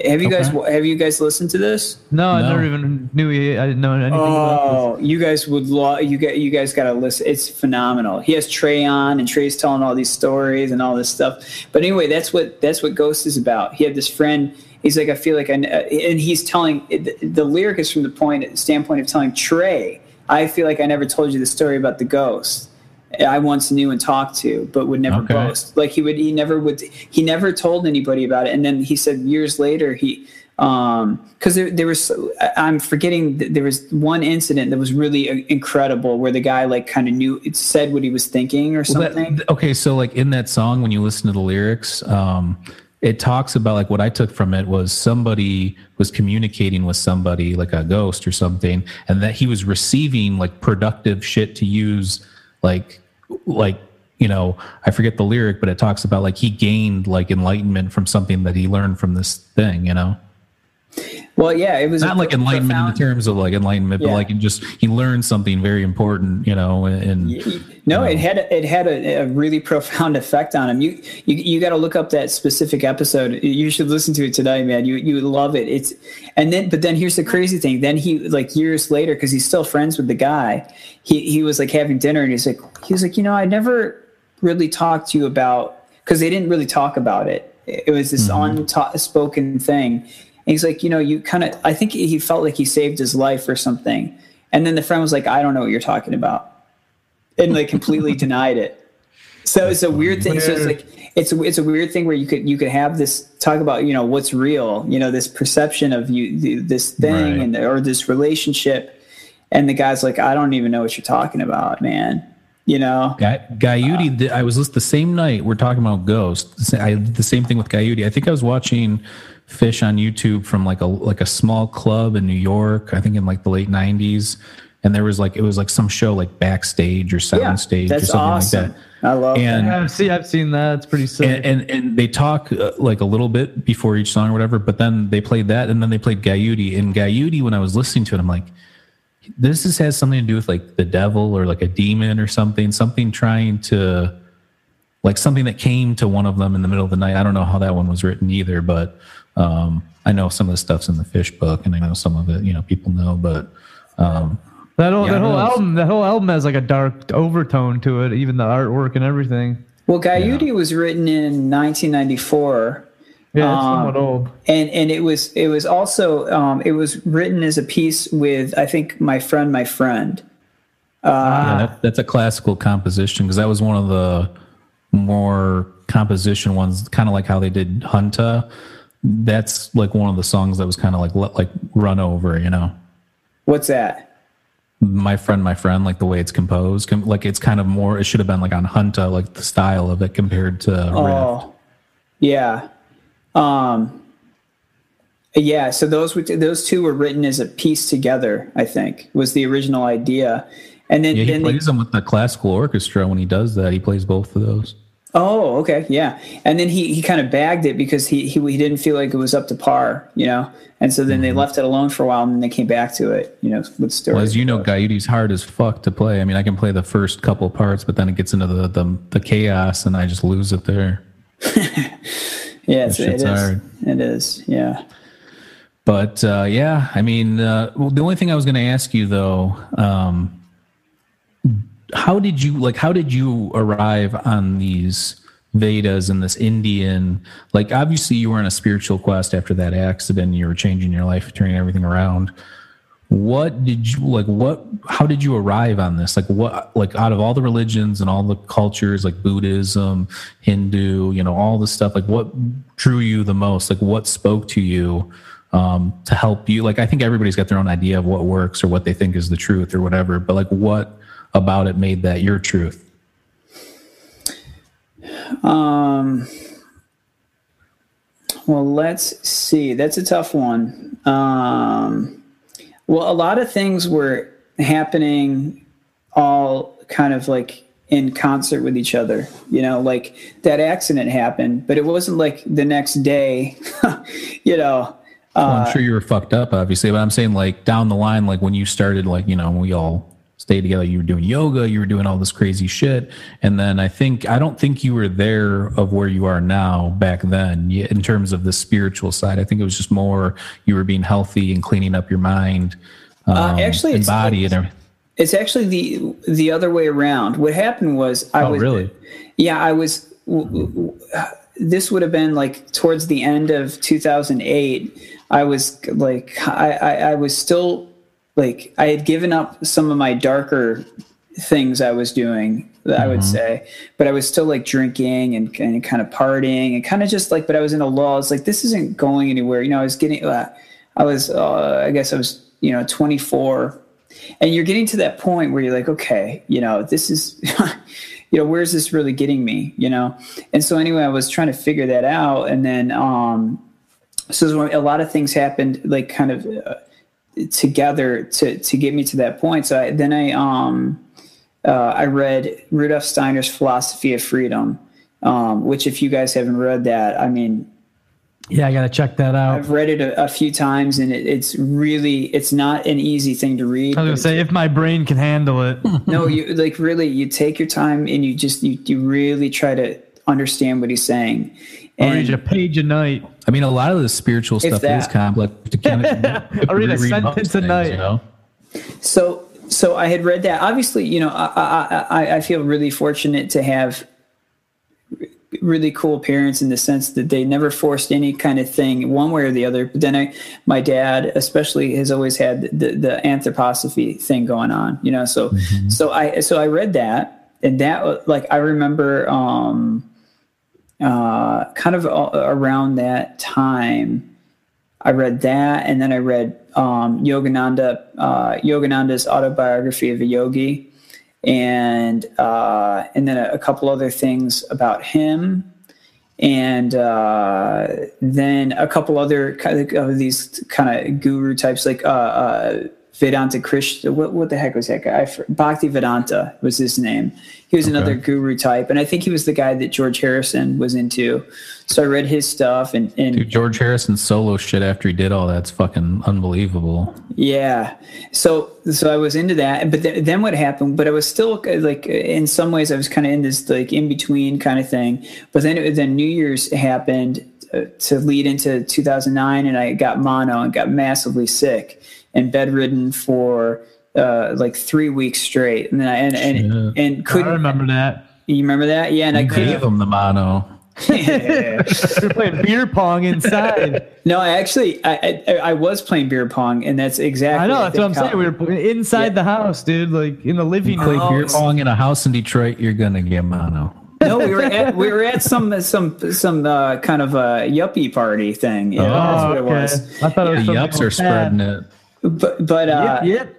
Have you guys have you guys listened to this? No, I No. never even knew he. I didn't know anything about Oh, you guys would love you get you guys got to listen. It's phenomenal. He has Trey on, and Trey's telling all these stories and all this stuff. But anyway, that's what that's what Ghost is about. He had this friend. He's like, I feel like I, uh, and he's telling the, the lyric is from the point standpoint of telling Trey. I feel like I never told you the story about the ghost. I once knew and talked to, but would never Okay. boast. Like he would, he never would, he never told anybody about it. And then he said years later, he, um, because there, there was, I'm forgetting, th- there was one incident that was really uh, incredible where the guy like kind of knew, it said what he was thinking or Well, that- something. okay, so like in that song, when you listen to the lyrics, um, it talks about like what I took from it was somebody was communicating with somebody like a ghost or something, and that he was receiving like productive shit to use, like like you know I forget the lyric, but it talks about like he gained like enlightenment from something that he learned from this thing, you know. Well, yeah, it was Not like enlightenment in profound- the terms of like enlightenment, Yeah. but like just he learned something very important, you know, and No, it had a, it had a, a really profound effect on him. You you, you got to look up that specific episode. You should listen to it today, man. You you love it. It's and then but then here's the crazy thing. Then he like years later because he's still friends with the guy. He he was like having dinner and he's like he was like you know I never really talked to you about because they didn't really talk about it. It was this mm-hmm. unspoken thing. And he's like, you know, you kind of, I think he felt like he saved his life or something. And then the friend was like, I don't know what you're talking about. And like completely denied it. So it's a weird thing. So it's like, it's a, it's a weird thing where you could, you could have this talk about, you know, what's real, you know, this perception of you, th- this thing Right. and, or this relationship. And the guy's like, I don't even know what you're talking about, man. You know? Guy, did- I was listening the same night. We're talking about Ghost. The I did the same thing with Guyute. I think I was watching Phish on YouTube from like a like a small club in New York. I think in like the late '90s, and there was like it was like some show like backstage or soundstage or that's something awesome. like that. I love And- that. Yeah, I've seen, I've seen that. It's pretty sick. And, and and they talk uh, like a little bit before each song or whatever, but then they played that, and then they played Guyute. And Guyute, when I was listening to it, I'm like, this is, has something to do with like the devil or like a demon or something, something trying to like something that came to one of them in the middle of the night. I don't know how that one was written either, but um, I know some of the stuff's in the Phish book, and I know some of it, you know, people know, but um, That whole Yeah, that whole album that whole album has like a dark overtone to it, even the artwork and everything. Well, Guyute was written in 1994. Yeah, it's Um, somewhat old. and and it was it was also um, it was written as a piece with I think my friend my friend. yeah, that, that's a classical composition because that was one of the more composition ones, kind of like how they did Junta. That's like one of the songs that was kind of like let, like run over, you know. What's that? my friend, my friend, like the way it's composed, com- like it's kind of more. It should have been like on Junta, like the style of it compared to Rift. Oh, yeah, um, yeah. So those were those two were written as a piece together. I think was the original idea, and then Yeah, he then they- plays them with the classical orchestra when he does that. He plays both of those. Oh, okay, yeah. And then he, he kind of bagged it because he, he he didn't feel like it was up to par, you know. And so then they left it alone for a while, and then they came back to it, you know, with stories. Well, as you know, Guyute's hard as fuck to play. I mean, I can play the first couple parts, but then it gets into the the, the chaos, and I just lose it there. yeah, it's, it is. hard. It is. Yeah. But uh, yeah, I mean, uh, well, the only thing I was going to ask you though, um, how did you like? How did you arrive on these Vedas and this Indian? Like, obviously, you were on a spiritual quest after that accident. You were changing your life, turning everything around. What did you like? What? How did you arrive on this? Like, what? Like, out of all the religions and all the cultures, like Buddhism, Hindu, you know, all the stuff. Like, what drew you the most? Like, what spoke to you? um, to help you. Like, I think everybody's got their own idea of what works or what they think is the truth or whatever. But like, what about it made that your truth? Um. Well, let's see. That's a tough one. Um, well, a lot of things were happening all kind of like in concert with each other. You know, like that accident happened, but it wasn't like the next day, you know. Well, I'm sure you were fucked up, obviously, but I'm saying like down the line, like when you started, like you know, we all stayed together. You were doing yoga, you were doing all this crazy shit, and then I think I don't think you were there of where you are now back then in terms of the spiritual side. I think it was just more you were being healthy and cleaning up your mind, um, actually, and it's- body and everything. It's actually the the other way around. What happened was I Oh, was really? Yeah, I was. W- w- w- this would have been like towards the end of 2008. I was like, I, I, I was still like, I had given up some of my darker things I was doing. I would say, but I was still like drinking and, and kind of partying and kind of just like, but I was in a lull. I was like, this isn't going anywhere. You know, I was getting, uh, I was, uh, I guess I was, you know, 24 and you're getting to that point where you're like okay you know this is you know where's this really getting me you know and so anyway i was trying to figure that out and then um so a lot of things happened like kind of uh, together to to get me to that point so I, then i um uh, i read rudolf steiner's philosophy of freedom um, which if you guys haven't read that i mean Yeah, I gotta check that out. i've read it a, a few times and it, it's really it's not an easy thing to read I was gonna say if my brain can handle it. no you like really you take your time and you just you, you really try to understand what he's saying I'll read a page a night. I mean, a lot of the spiritual stuff is that. complex. To kind of, I'll read a reread most sentence a night. You know? so so i had read that obviously you know i i i, I feel really fortunate to have really cool parents in the sense that they never forced any kind of thing one way or the other but then i my dad especially has always had the, the anthroposophy thing going on you know so so i so i read that and that like i remember um uh kind of around that time I read that, and then I read um, Yogananda, uh, Yogananda's autobiography of a yogi, and uh, and then a, a couple other things about him, and uh, then a couple other kind of, of these kind of guru types like uh, uh, Vedanta Krishna. What, what the heck was that guy? Bhakti Vedanta was his name. He was okay. another guru type, and I think he was the guy that George Harrison was into. So I read his stuff, and, and Dude, George Harrison's solo shit after he did all that's fucking unbelievable. Yeah. So so I was into that, but th- then what happened? But I was still like in some ways I was kind of in this like in between kind of thing. But then then New Year's happened uh, to lead into 2009, and I got mono and got massively sick and bedridden for uh, like three weeks straight, and then I, and and, and couldn't. I remember that. You remember that? Yeah, and you I couldn't. Gave him the mono. yeah. We're playing beer pong inside. No, I actually, I, I, I was playing beer pong, and that's exactly. I know that's what I'm saying. We were inside yeah. the house, dude, like in the living room. Play beer pong in a house in Detroit, you're gonna get mono. no, we were at we were at some some some uh, kind of a yuppie party thing. Yeah, oh, that's what okay. it was. I thought it was the yups are spreading it. But but uh, yep, yep.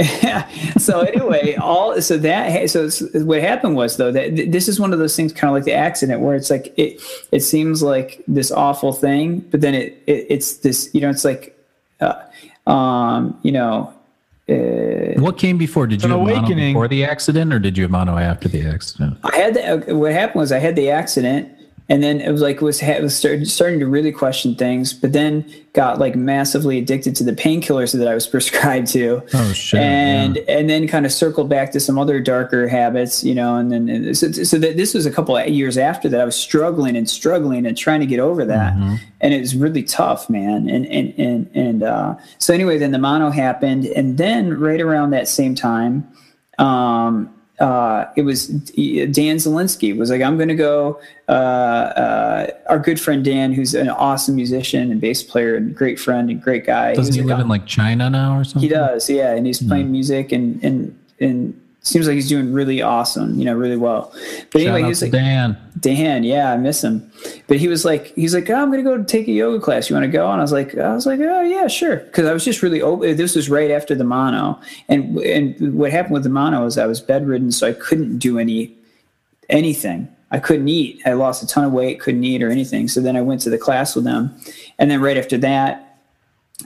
so anyway, all so that so what happened was though that this is one of those things, kind of like the accident, where it's like it it seems like this awful thing, but then it, it it's this you know it's like, uh, um, you know. Uh, what came before? Did you have mono before the accident, or did you have mono after the accident? I had the, what happened was I had the accident, and then it was like was, was starting to really question things but then got like massively addicted to the painkillers that i was prescribed to oh shit and yeah. and then kind of circled back to some other darker habits you know and then and so, so that this was a couple of years after that i was struggling and struggling and trying to get over that mm-hmm. and it was really tough man and and and, and uh, so anyway then the mono happened and then right around that same time um, uh, it was Dan Zelinsky was like, I'm going to go. Uh, uh, our good friend Dan, who's an awesome musician and bass player and great friend and great guy. Doesn't he live in like China now or something? He does, yeah, and he's playing mm. music and and and seems like he's doing really awesome, you know, really well. But Shout anyway, he was like Dan. Dan, yeah, I miss him. But he was like, he's like, oh, I'm gonna go take a yoga class. You want to go? And I was like, I was like, oh yeah, sure. Because I was just really open. This was right after the mono, and and what happened with the mono is I was bedridden, so I couldn't do any anything. I couldn't eat. I lost a ton of weight, couldn't eat or anything. So then I went to the class with them, and then right after that,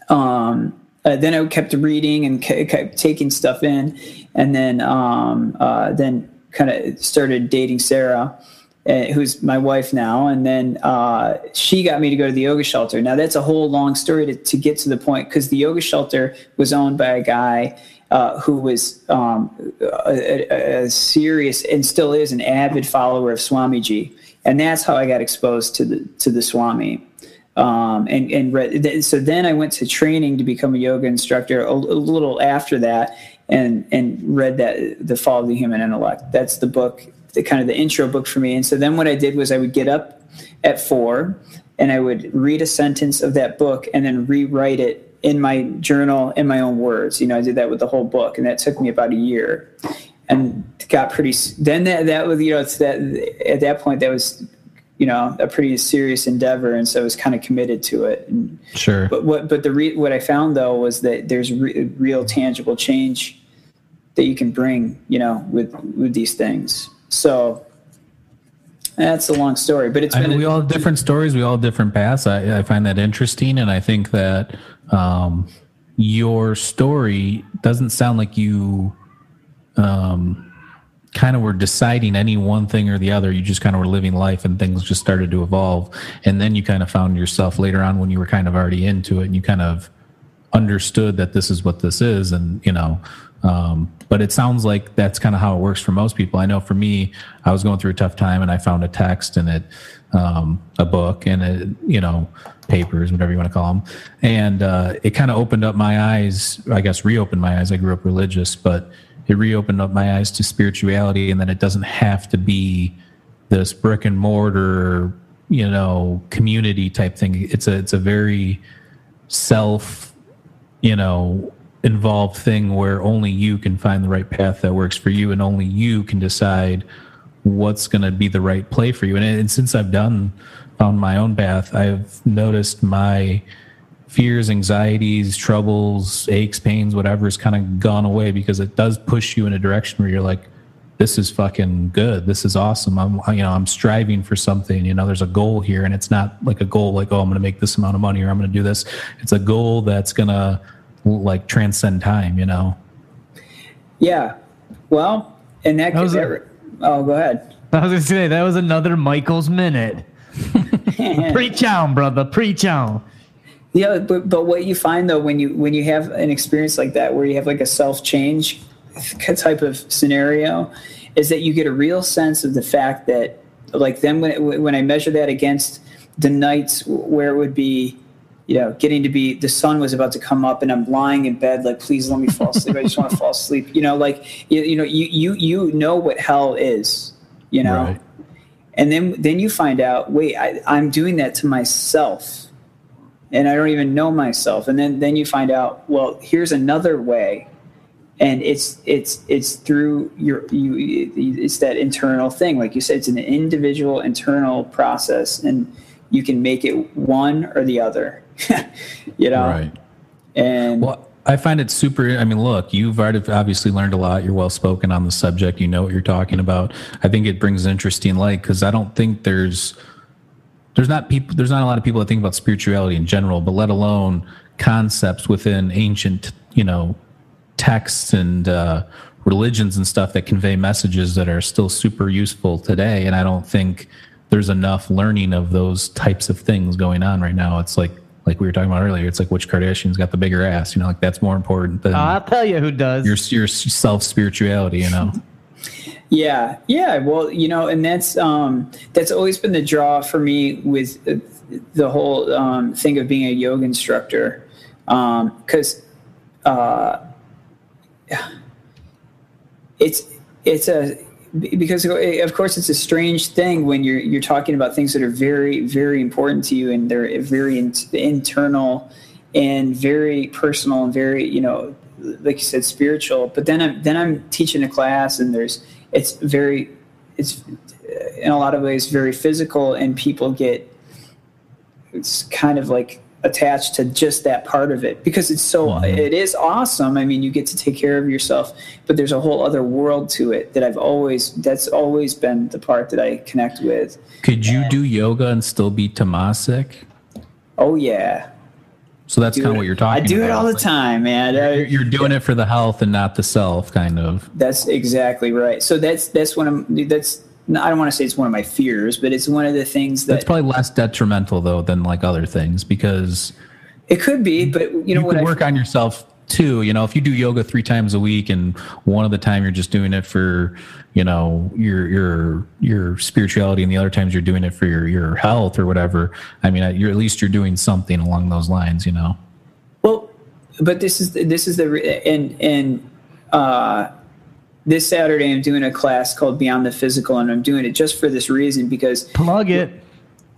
um, uh, then I kept reading and kept taking stuff in, and then um, uh, then kind of started dating Sarah, uh, who's my wife now, and then uh, she got me to go to the yoga shelter. Now that's a whole long story to, to get to the point because the yoga shelter was owned by a guy. Uh, who was um, a, a, serious and still is an avid follower of Swamiji, and that's how I got exposed to the to the Swami um, and and so then I went to training to become a yoga instructor a, a, little after that, and and read that the Fall of the Human Intellect. That's the book, the kind of the intro book for me. And so then what I did was I would get up at four, and I would read a sentence of that book, and then rewrite it in my journal in my own words. You know, I did that with the whole book, and that took me about a year. And got pretty. Then that that was you know it's that at that point that was you know a pretty serious endeavor and so I was kind of committed to it. And, sure. but what but the re, what i found though was that there's re, real tangible change that you can bring you know with with these things. So that's a long story but it's I been mean, we all have different stories we all have different paths. I, I find that interesting and i think that um, your story doesn't sound like you um, kind of were deciding any one thing or the other. You just kind of were living life and things just started to evolve. And then you kind of found yourself later on when you were kind of already into it and you kind of understood that this is what this is. And, you know, um, but it sounds like that's kind of how it works for most people. I know for me, I was going through a tough time and I found a text and it, um, a book and you know, papers, whatever you want to call them. And uh, it kind of opened up my eyes, I guess, reopened my eyes. I grew up religious, but it reopened up my eyes to spirituality and that it doesn't have to be this brick and mortar you know community type thing. It's a it's a very self you know involved thing where only you can find the right path that works for you and only you can decide what's going to be the right play for you. And, and since i've done found my own path i've noticed my fears, anxieties, troubles, aches, pains, whatever has kind of gone away because it does push you in a direction where you're like, this is fucking good. This is awesome. I'm, you know, I'm striving for something. You know, there's a goal here, and it's not like a goal like, oh, I'm going to make this amount of money or I'm going to do this. It's a goal that's going to like transcend time. You know. Yeah. Well, and that, That was that a- oh, go ahead. I was gonna say that was another Michael's minute. Preach on, brother. Preach on. Yeah, but but what you find though when you when you have an experience like that where you have like a self change type of scenario, is that you get a real sense of the fact that like then when it, when I measure that against the nights where it would be, you know, getting to be the sun was about to come up and I'm lying in bed like please let me fall asleep. I just want to fall asleep. You know, like you, you know you you you know what hell is. You know Right. and then then you find out wait I, i'm doing that to myself and i don't even know myself and then then you find out well here's another way and it's it's it's through your you it's that internal thing like you said it's an individual internal process and you can make it one or the other you know Right. and Well, I find it super. I mean, look, you've already obviously learned a lot. You're well spoken on the subject. You know what you're talking about. I think it brings an interesting light because I don't think there's there's not people there's not a lot of people that think about spirituality in general, but let alone concepts within ancient you know texts and uh, religions and stuff that convey messages that are still super useful today. And I don't think there's enough learning of those types of things going on right now. It's like like we were talking about earlier. It's like which Kardashian's got the bigger ass. You know, like that's more important than I'll tell you who does. your your self spirituality. You know. Yeah, yeah. Well, you know, and that's um, that's always been the draw for me with uh, the whole um, thing of being a yoga instructor, because uh, it's it's a because of course it's a strange thing when you're you're talking about things that are very very important to you and they're very in, internal and very personal and very you know like you said spiritual but then i'm then i'm teaching a class and there's it's very it's in a lot of ways very physical and people get it's kind of like attached to just that part of it. Because it's so mm-hmm. it is awesome. I mean you get to take care of yourself but there's a whole other world to it that i've always that's always been the part that i connect with. Could you do yoga and still be tamasic? oh yeah So that's kind of what you're talking. About. I do it all the Like, time man You're, you're doing it for the health and not the self, kind of. That's exactly right. So that's that's one of that's I don't want to say it's one of my fears, but it's one of the things that That's probably less detrimental though than like other things because it could be. But you know you what? I, work on yourself too. You know, if you do yoga three times a week and one of the time you're just doing it for, you know, your your your spirituality, and the other times you're doing it for your your health or whatever. I mean, you're at least you're doing something along those lines. You know. well, but this is this is the and and uh, this Saturday I'm doing a class called Beyond the Physical, and I'm doing it just for this reason because Plug it.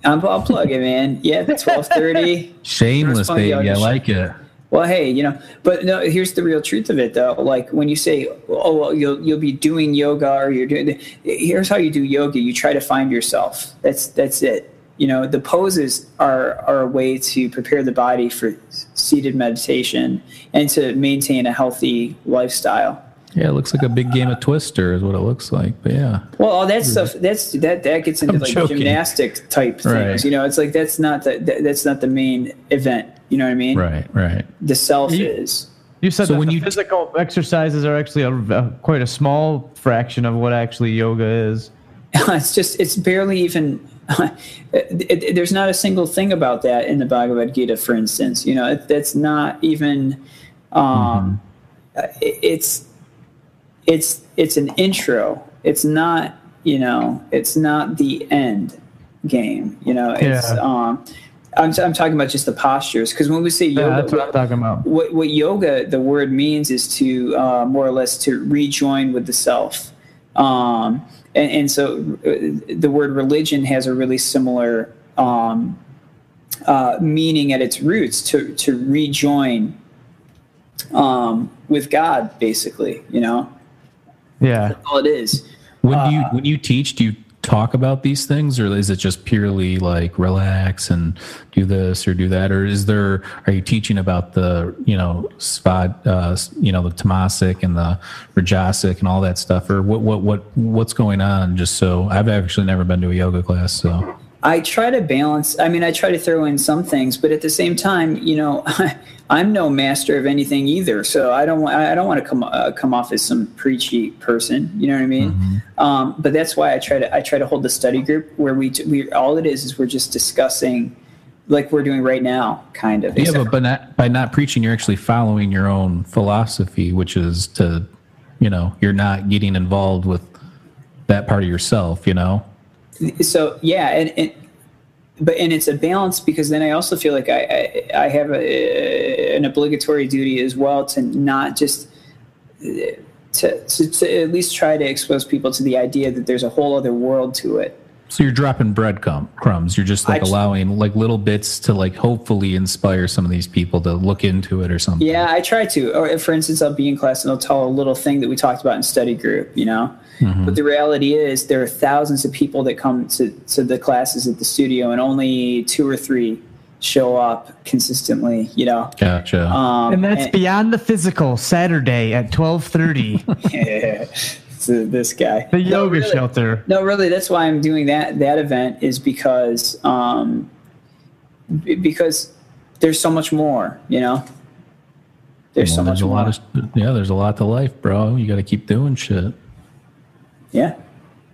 I'm, I'll plug it, man. Yeah, twelve thirty. Shameless, Corresponding baby. I like it. Well, hey, you know, but no. Here's the real truth of it, though. Like when you say, "Oh, well, you'll you'll be doing yoga," or you're doing. Here's how you do yoga. You try to find yourself. That's that's it. You know, the poses are are a way to prepare the body for seated meditation and to maintain a healthy lifestyle. Yeah, it looks like a big game of Twister, is what it looks like. But yeah, Well, all that stuff that's that that gets into I'm like joking. gymnastic type things. Right. You know, it's like that's not the that, that's not the main event. You know what I mean? right, right. The self You- is. You said So that when the you- physical exercises are actually a, a, quite a small fraction of what actually yoga is. it's just it's barely even it, it- there's not a single thing about that in the bhagavad gita for instance you know it, that's not even um it- it's it's it's an intro it's not you know it's not the end game you know it's Yeah. um I'm, I'm talking about just the postures because when we say yoga Yeah, that's what I'm talking about. what, what yoga the word means is to uh, more or less to rejoin with the self um, and, and so uh, the word religion has a really similar um, uh, meaning at its roots to, to rejoin um, with god basically you know Yeah. all it is When you Uh, when you teach, do you talk about these things, or is it just purely like relax and do this or do that, or is there are you teaching about the you know spot uh, you know the tamasic and the rajasic and all that stuff, or what what what what's going on? Just so I've actually never been to a yoga class, so I try to balance. I mean, I try to throw in some things, but at the same time, you know, I'm no master of anything either. So I don't want I don't want to come uh, come off as some preachy person. You know what I mean? Mm-hmm. Um, but that's why I try to I try to hold the study group where we we all it is is we're just discussing like we're doing right now, kind of. Yeah, but, but not, by not preaching, you're actually following your own philosophy, which is to, you know, you're not getting involved with that part of yourself. You know so yeah, and, and but and it's a balance because then I also feel like I I, I have a, an obligatory duty as well to not just uh, to, to, to at least try to expose people to the idea that there's a whole other world to it so you're dropping breadcrumbs. You're just like I, allowing like little bits to like hopefully inspire some of these people to look into it or something. Yeah, I try to. Or for instance, I'll be in class and I'll tell a little thing that we talked about in study group, you know. Mm-hmm. But the reality is there are thousands of people that come to, to the classes at the studio and only two or three show up consistently, you know. Gotcha. Um, and that's and, beyond the physical Saturday at 1230. to this guy. The yoga no, really, shelter. No, really, that's why I'm doing that that event is because um, because there's so much more, you know. There's well, so there's much a more. lot of yeah. There's a lot to life, bro. You got to keep doing shit. Yeah,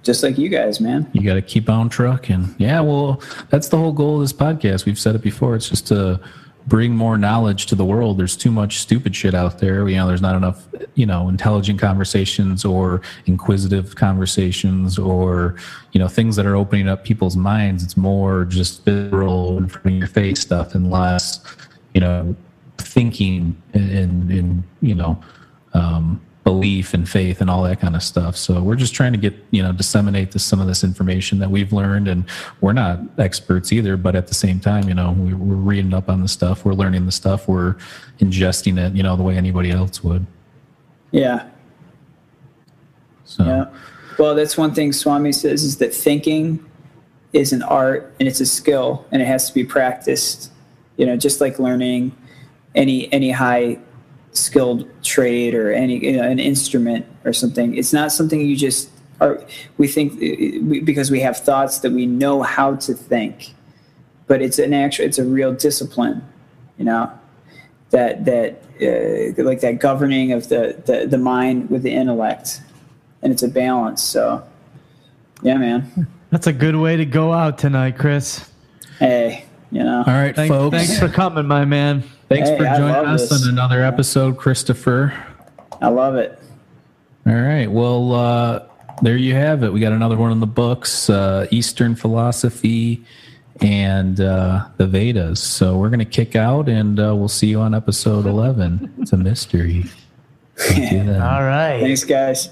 just like you guys, man. You got to keep on trucking. Yeah, well, that's the whole goal of this podcast. We've said it before. It's just to bring more knowledge to the world. There's too much stupid shit out there. You know, there's not enough, you know, intelligent conversations or inquisitive conversations or, you know, things that are opening up people's minds. It's more just visual in front of your face stuff and less, you know, thinking and, and, you know, um, belief and faith and all that kind of stuff. So we're just trying to get, you know, disseminate this, some of this information that we've learned. And we're not experts either, but at the same time, you know, we, are reading up on the stuff, we're learning the stuff, we're ingesting it, you know, the way anybody else would. Yeah. So. Yeah. Well, that's one thing Swami says is that thinking is an art and it's a skill and it has to be practiced, you know, just like learning any, any high skilled trade or any you know, an instrument or something. It's not something you just are. We think because we have thoughts that we know how to think, but it's an actual. It's a real discipline, you know, that that uh, like that governing of the, the the mind with the intellect, and it's a balance. So, yeah, man. That's a good way to go out tonight, Chris. Hey, you know. All right, thanks, folks. Thanks for coming, my man. Thanks hey, for joining us this. on another episode, Christopher. I love it. All right. Well, uh, there you have it. We got another one in the books uh, Eastern philosophy and uh, the Vedas. So we're going to kick out and uh, we'll see you on episode 11. It's a mystery. All right. Thanks, guys.